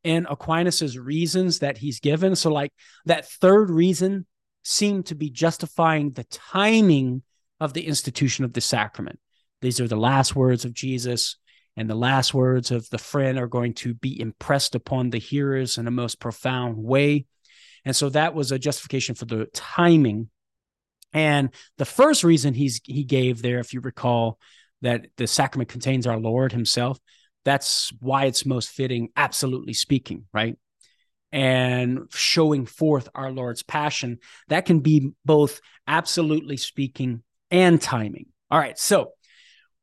in Aquinas's reasons that he's given. So, like that third reason seemed to be justifying the timing of the institution of the sacrament. These are the last words of Jesus, and the last words of the friend are going to be impressed upon the hearers in a most profound way. And so that was a justification for the timing and the first reason he's he gave there, if you recall, that the sacrament contains our Lord Himself, that's why it's most fitting, absolutely speaking, right? And showing forth our Lord's passion, that can be both absolutely speaking and timing. All right, so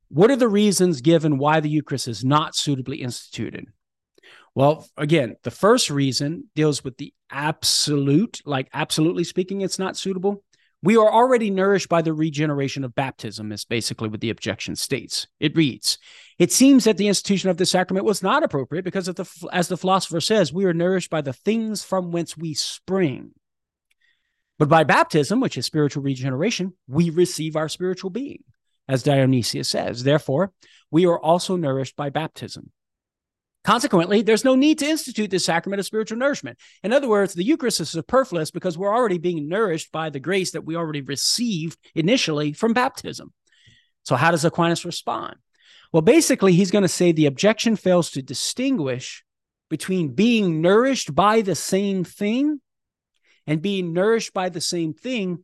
what are the reasons given why the Eucharist is not suitably instituted? Well, again, the first reason deals with the absolute, like absolutely speaking, it's not suitable. We are already nourished by the regeneration of baptism, is basically what the objection states. It reads, It seems that the institution of the sacrament was not appropriate because, the, as the philosopher says, we are nourished by the things from whence we spring. But by baptism, which is spiritual regeneration, we receive our spiritual being, as Dionysius says. Therefore, we are also nourished by baptism. Consequently, there's no need to institute this sacrament of spiritual nourishment. In other words, the Eucharist is superfluous because we're already being nourished by the grace that we already received initially from baptism. So, how does Aquinas respond? Well, basically, he's going to say the objection fails to distinguish between being nourished by the same thing and being nourished by the same thing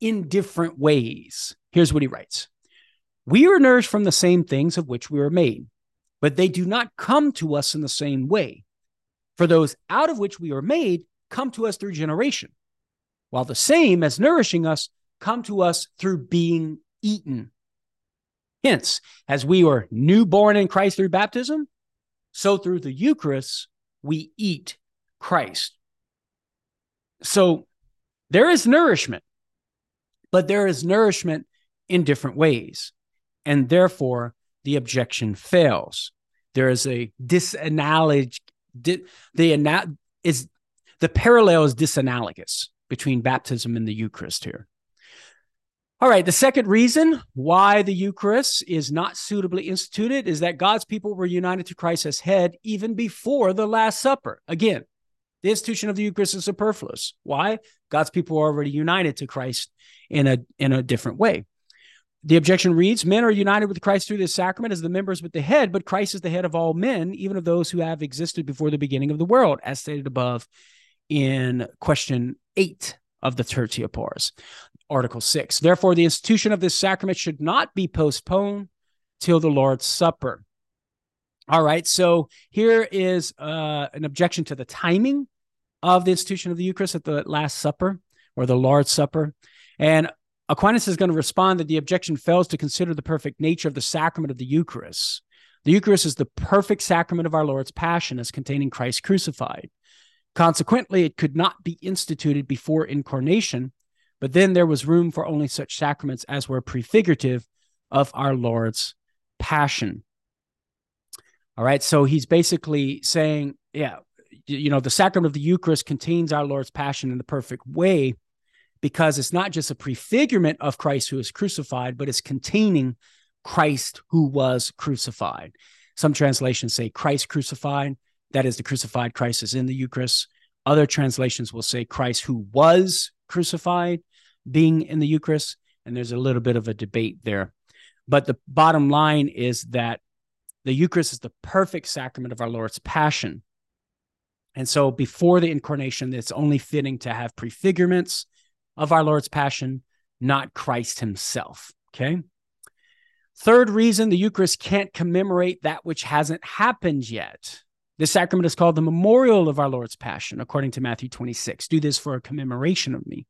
in different ways. Here's what he writes We are nourished from the same things of which we are made but they do not come to us in the same way. For those out of which we are made come to us through generation, while the same as nourishing us come to us through being eaten. Hence, as we were newborn in Christ through baptism, so through the Eucharist we eat Christ. So there is nourishment, but there is nourishment in different ways. And therefore, the objection fails. There is a disanalogy. Di, the ana, is the parallel is disanalogous between baptism and the Eucharist here. All right, the second reason why the Eucharist is not suitably instituted is that God's people were united to Christ as head even before the Last Supper. Again, the institution of the Eucharist is superfluous. Why? God's people are already united to Christ in a in a different way. The objection reads Men are united with Christ through this sacrament as the members with the head, but Christ is the head of all men, even of those who have existed before the beginning of the world, as stated above in question eight of the Tertia Pars, Article 6. Therefore, the institution of this sacrament should not be postponed till the Lord's Supper. All right, so here is uh, an objection to the timing of the institution of the Eucharist at the Last Supper or the Lord's Supper. And Aquinas is going to respond that the objection fails to consider the perfect nature of the sacrament of the Eucharist. The Eucharist is the perfect sacrament of our Lord's Passion as containing Christ crucified. Consequently, it could not be instituted before incarnation, but then there was room for only such sacraments as were prefigurative of our Lord's Passion. All right, so he's basically saying, yeah, you know, the sacrament of the Eucharist contains our Lord's Passion in the perfect way because it's not just a prefigurement of Christ who is crucified, but it's containing Christ who was crucified. Some translations say Christ crucified. That is, the crucified Christ is in the Eucharist. Other translations will say Christ who was crucified being in the Eucharist. And there's a little bit of a debate there. But the bottom line is that the Eucharist is the perfect sacrament of our Lord's passion. And so before the incarnation, it's only fitting to have prefigurements of our Lord's passion, not Christ himself. Okay. Third reason the Eucharist can't commemorate that which hasn't happened yet. This sacrament is called the memorial of our Lord's passion, according to Matthew 26. Do this for a commemoration of me.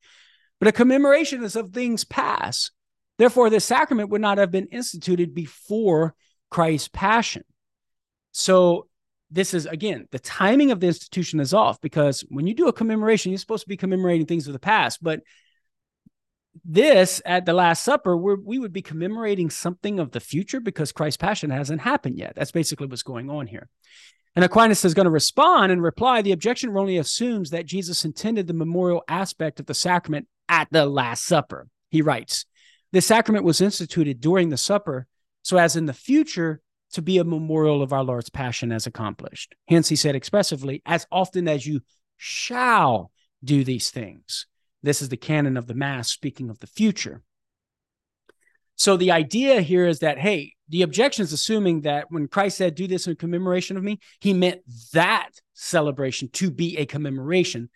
But a commemoration is of things past. Therefore, this sacrament would not have been instituted before Christ's passion. So, this is again, the timing of the institution is off because when you do a commemoration, you're supposed to be commemorating things of the past. But this at the Last Supper, we would be commemorating something of the future because Christ's passion hasn't happened yet. That's basically what's going on here. And Aquinas is going to respond and reply the objection only assumes that Jesus intended the memorial aspect of the sacrament at the Last Supper. He writes, The sacrament was instituted during the supper so as in the future to be a memorial of our Lord's passion as accomplished. Hence, he said expressively, as often as you shall do these things. This is the canon of the Mass speaking of the future. So the idea here is that, hey, the objection is assuming that when Christ said, do this in commemoration of me, he meant that celebration to be a commemoration.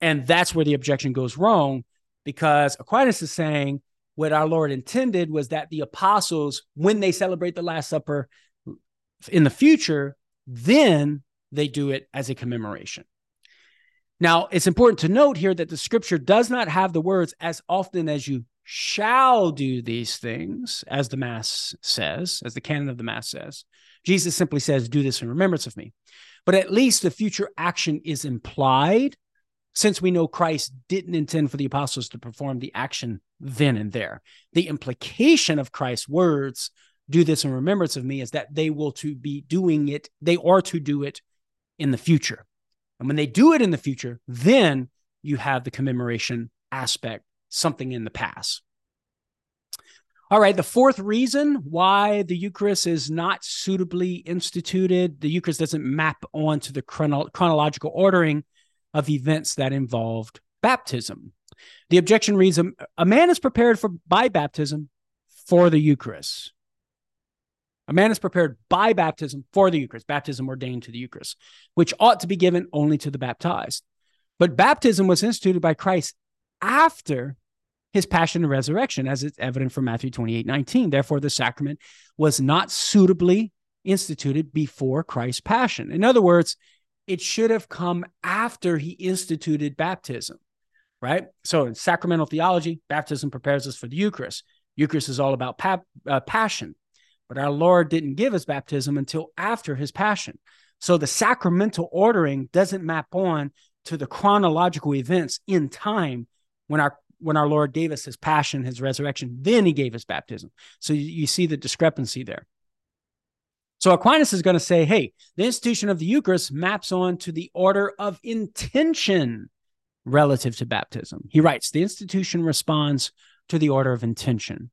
And that's where the objection goes wrong because Aquinas is saying what our Lord intended was that the apostles, when they celebrate the Last Supper in the future, then they do it as a commemoration. Now, it's important to note here that the scripture does not have the words as often as you shall do these things, as the Mass says, as the canon of the Mass says. Jesus simply says, Do this in remembrance of me. But at least the future action is implied, since we know Christ didn't intend for the apostles to perform the action then and there. The implication of Christ's words, Do this in remembrance of me, is that they will to be doing it, they are to do it in the future. And when they do it in the future, then you have the commemoration aspect, something in the past. All right, the fourth reason why the Eucharist is not suitably instituted, the Eucharist doesn't map onto the chrono- chronological ordering of events that involved baptism. The objection reads a man is prepared for by baptism for the Eucharist. A man is prepared by baptism for the Eucharist, baptism ordained to the Eucharist, which ought to be given only to the baptized. But baptism was instituted by Christ after his passion and resurrection, as it's evident from Matthew 28 19. Therefore, the sacrament was not suitably instituted before Christ's passion. In other words, it should have come after he instituted baptism, right? So, in sacramental theology, baptism prepares us for the Eucharist. Eucharist is all about pa- uh, passion. But our Lord didn't give us baptism until after his passion. So the sacramental ordering doesn't map on to the chronological events in time when our when our Lord gave us his passion, his resurrection, then he gave us baptism. So you, you see the discrepancy there. So Aquinas is going to say, hey, the institution of the Eucharist maps on to the order of intention relative to baptism. He writes, the institution responds to the order of intention.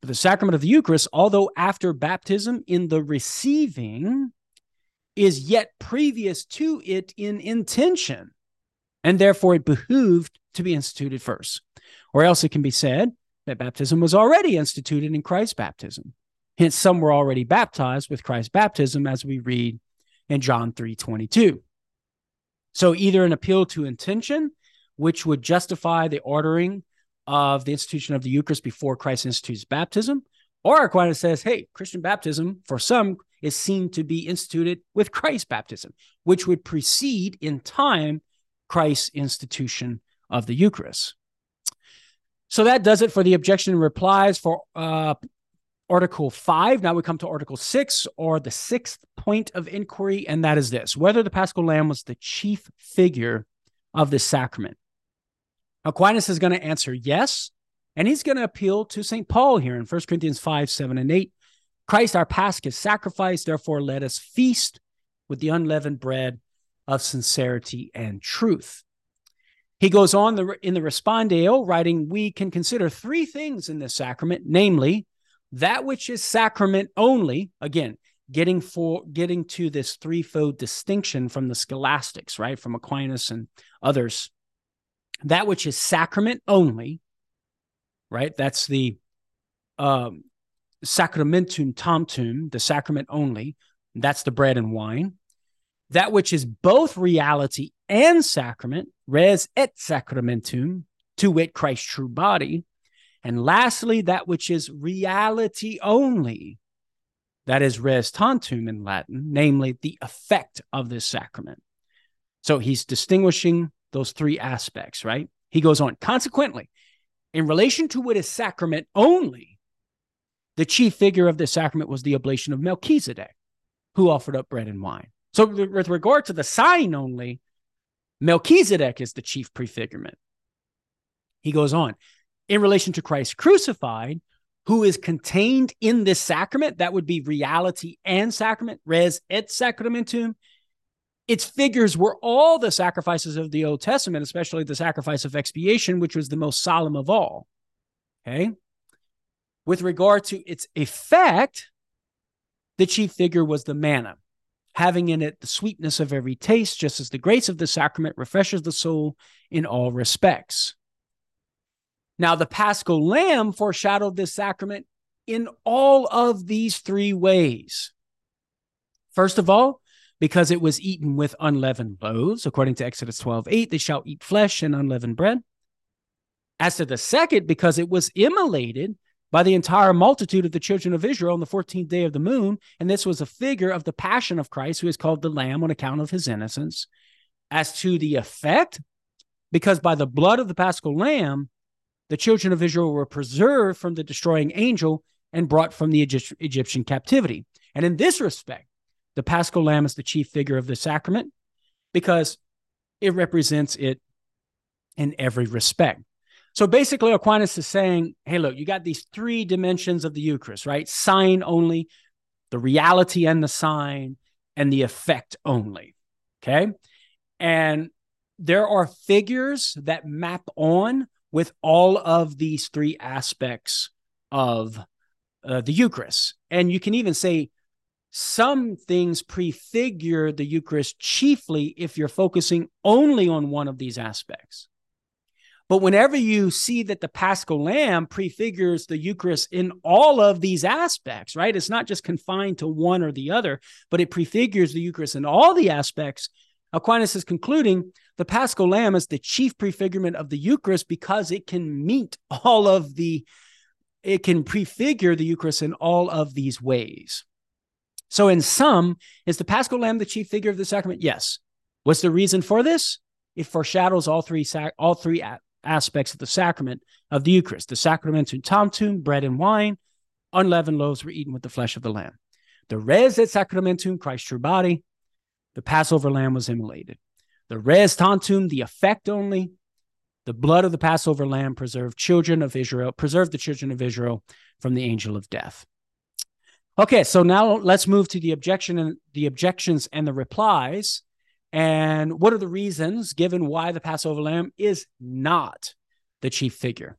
But the sacrament of the Eucharist, although after baptism in the receiving, is yet previous to it in intention, and therefore it behooved to be instituted first. Or else it can be said that baptism was already instituted in Christ's baptism. Hence, some were already baptized with Christ's baptism, as we read in John 3 22. So, either an appeal to intention, which would justify the ordering of the institution of the Eucharist before Christ institutes baptism. Or Aquinas says, hey, Christian baptism for some is seen to be instituted with Christ's baptism, which would precede in time Christ's institution of the Eucharist. So that does it for the objection and replies for uh, Article 5. Now we come to Article 6, or the sixth point of inquiry, and that is this whether the Paschal Lamb was the chief figure of the sacrament. Aquinas is going to answer yes. And he's going to appeal to St. Paul here in 1 Corinthians 5, 7, and 8. Christ, our Paschal sacrifice, therefore let us feast with the unleavened bread of sincerity and truth. He goes on the, in the Respondeo, writing, We can consider three things in this sacrament, namely, that which is sacrament only, again, getting for getting to this threefold distinction from the scholastics, right? From Aquinas and others. That which is sacrament only, right? That's the um, sacramentum tantum, the sacrament only. That's the bread and wine. That which is both reality and sacrament, res et sacramentum, to wit, Christ's true body. And lastly, that which is reality only, that is res tantum in Latin, namely the effect of this sacrament. So he's distinguishing those three aspects, right? He goes on, consequently, in relation to what is sacrament only, the chief figure of the sacrament was the oblation of Melchizedek, who offered up bread and wine. So, with regard to the sign only, Melchizedek is the chief prefigurement. He goes on, in relation to Christ crucified, who is contained in this sacrament, that would be reality and sacrament, res et sacramentum. Its figures were all the sacrifices of the Old Testament, especially the sacrifice of expiation, which was the most solemn of all. Okay. With regard to its effect, the chief figure was the manna, having in it the sweetness of every taste, just as the grace of the sacrament refreshes the soul in all respects. Now, the paschal lamb foreshadowed this sacrament in all of these three ways. First of all, because it was eaten with unleavened loaves, according to Exodus 12 8, they shall eat flesh and unleavened bread. As to the second, because it was immolated by the entire multitude of the children of Israel on the 14th day of the moon. And this was a figure of the passion of Christ, who is called the Lamb on account of his innocence. As to the effect, because by the blood of the paschal lamb, the children of Israel were preserved from the destroying angel and brought from the Egyptian captivity. And in this respect, the paschal lamb is the chief figure of the sacrament because it represents it in every respect. So basically, Aquinas is saying, hey, look, you got these three dimensions of the Eucharist, right? Sign only, the reality and the sign, and the effect only. Okay. And there are figures that map on with all of these three aspects of uh, the Eucharist. And you can even say some things prefigure the Eucharist chiefly if you're focusing only on one of these aspects. But whenever you see that the paschal lamb prefigures the Eucharist in all of these aspects, right? It's not just confined to one or the other, but it prefigures the Eucharist in all the aspects. Aquinas is concluding the paschal lamb is the chief prefigurement of the Eucharist because it can meet all of the, it can prefigure the Eucharist in all of these ways. So, in sum, is the paschal lamb the chief figure of the sacrament? Yes. What's the reason for this? It foreshadows all three all three aspects of the sacrament of the Eucharist. The sacramentum tantum, bread and wine, unleavened loaves were eaten with the flesh of the lamb. The res et sacramentum, Christ's true body, the Passover lamb was immolated. The res tantum, the effect only, the blood of the Passover lamb preserved children of Israel, preserved the children of Israel from the angel of death. Okay, so now let's move to the objection and the objections and the replies. And what are the reasons given why the Passover lamb is not the chief figure?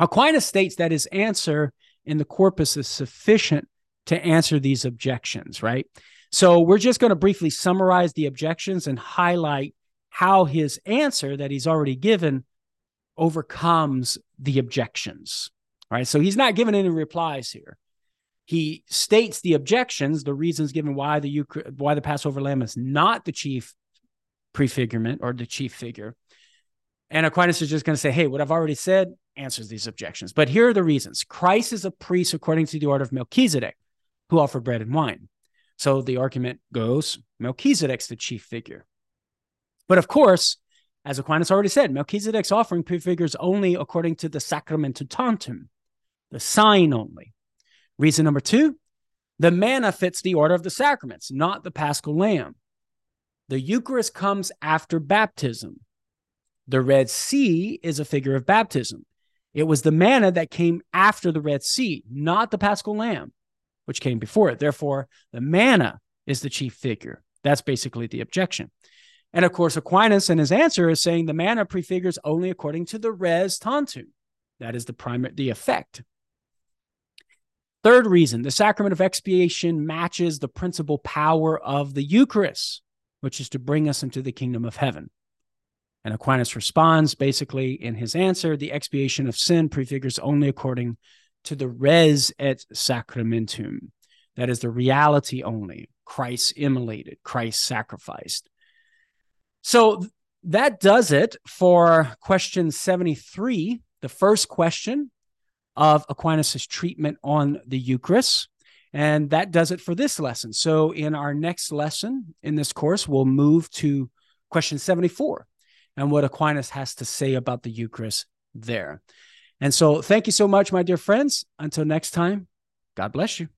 Aquinas states that his answer in the corpus is sufficient to answer these objections, right? So we're just going to briefly summarize the objections and highlight how his answer that he's already given overcomes the objections. Right. So he's not giving any replies here he states the objections, the reasons given why the why the Passover lamb is not the chief prefigurement or the chief figure. And Aquinas is just going to say, hey, what I've already said answers these objections. But here are the reasons. Christ is a priest according to the order of Melchizedek, who offered bread and wine. So the argument goes Melchizedek's the chief figure. But of course, as Aquinas already said, Melchizedek's offering prefigures only according to the sacramentum tantum, the sign only. Reason number two the manna fits the order of the sacraments, not the paschal lamb. The Eucharist comes after baptism. The Red Sea is a figure of baptism. It was the manna that came after the Red Sea, not the paschal lamb, which came before it. Therefore, the manna is the chief figure. That's basically the objection. And of course, Aquinas in his answer is saying the manna prefigures only according to the res tantum. That is the primary, the effect. Third reason the sacrament of expiation matches the principal power of the Eucharist, which is to bring us into the kingdom of heaven. And Aquinas responds basically in his answer the expiation of sin prefigures only according to the res et sacramentum, that is the reality only. Christ immolated, Christ sacrificed. So that does it for question 73, the first question of Aquinas' treatment on the Eucharist. And that does it for this lesson. So, in our next lesson in this course, we'll move to question 74 and what Aquinas has to say about the Eucharist there. And so, thank you so much, my dear friends. Until next time, God bless you.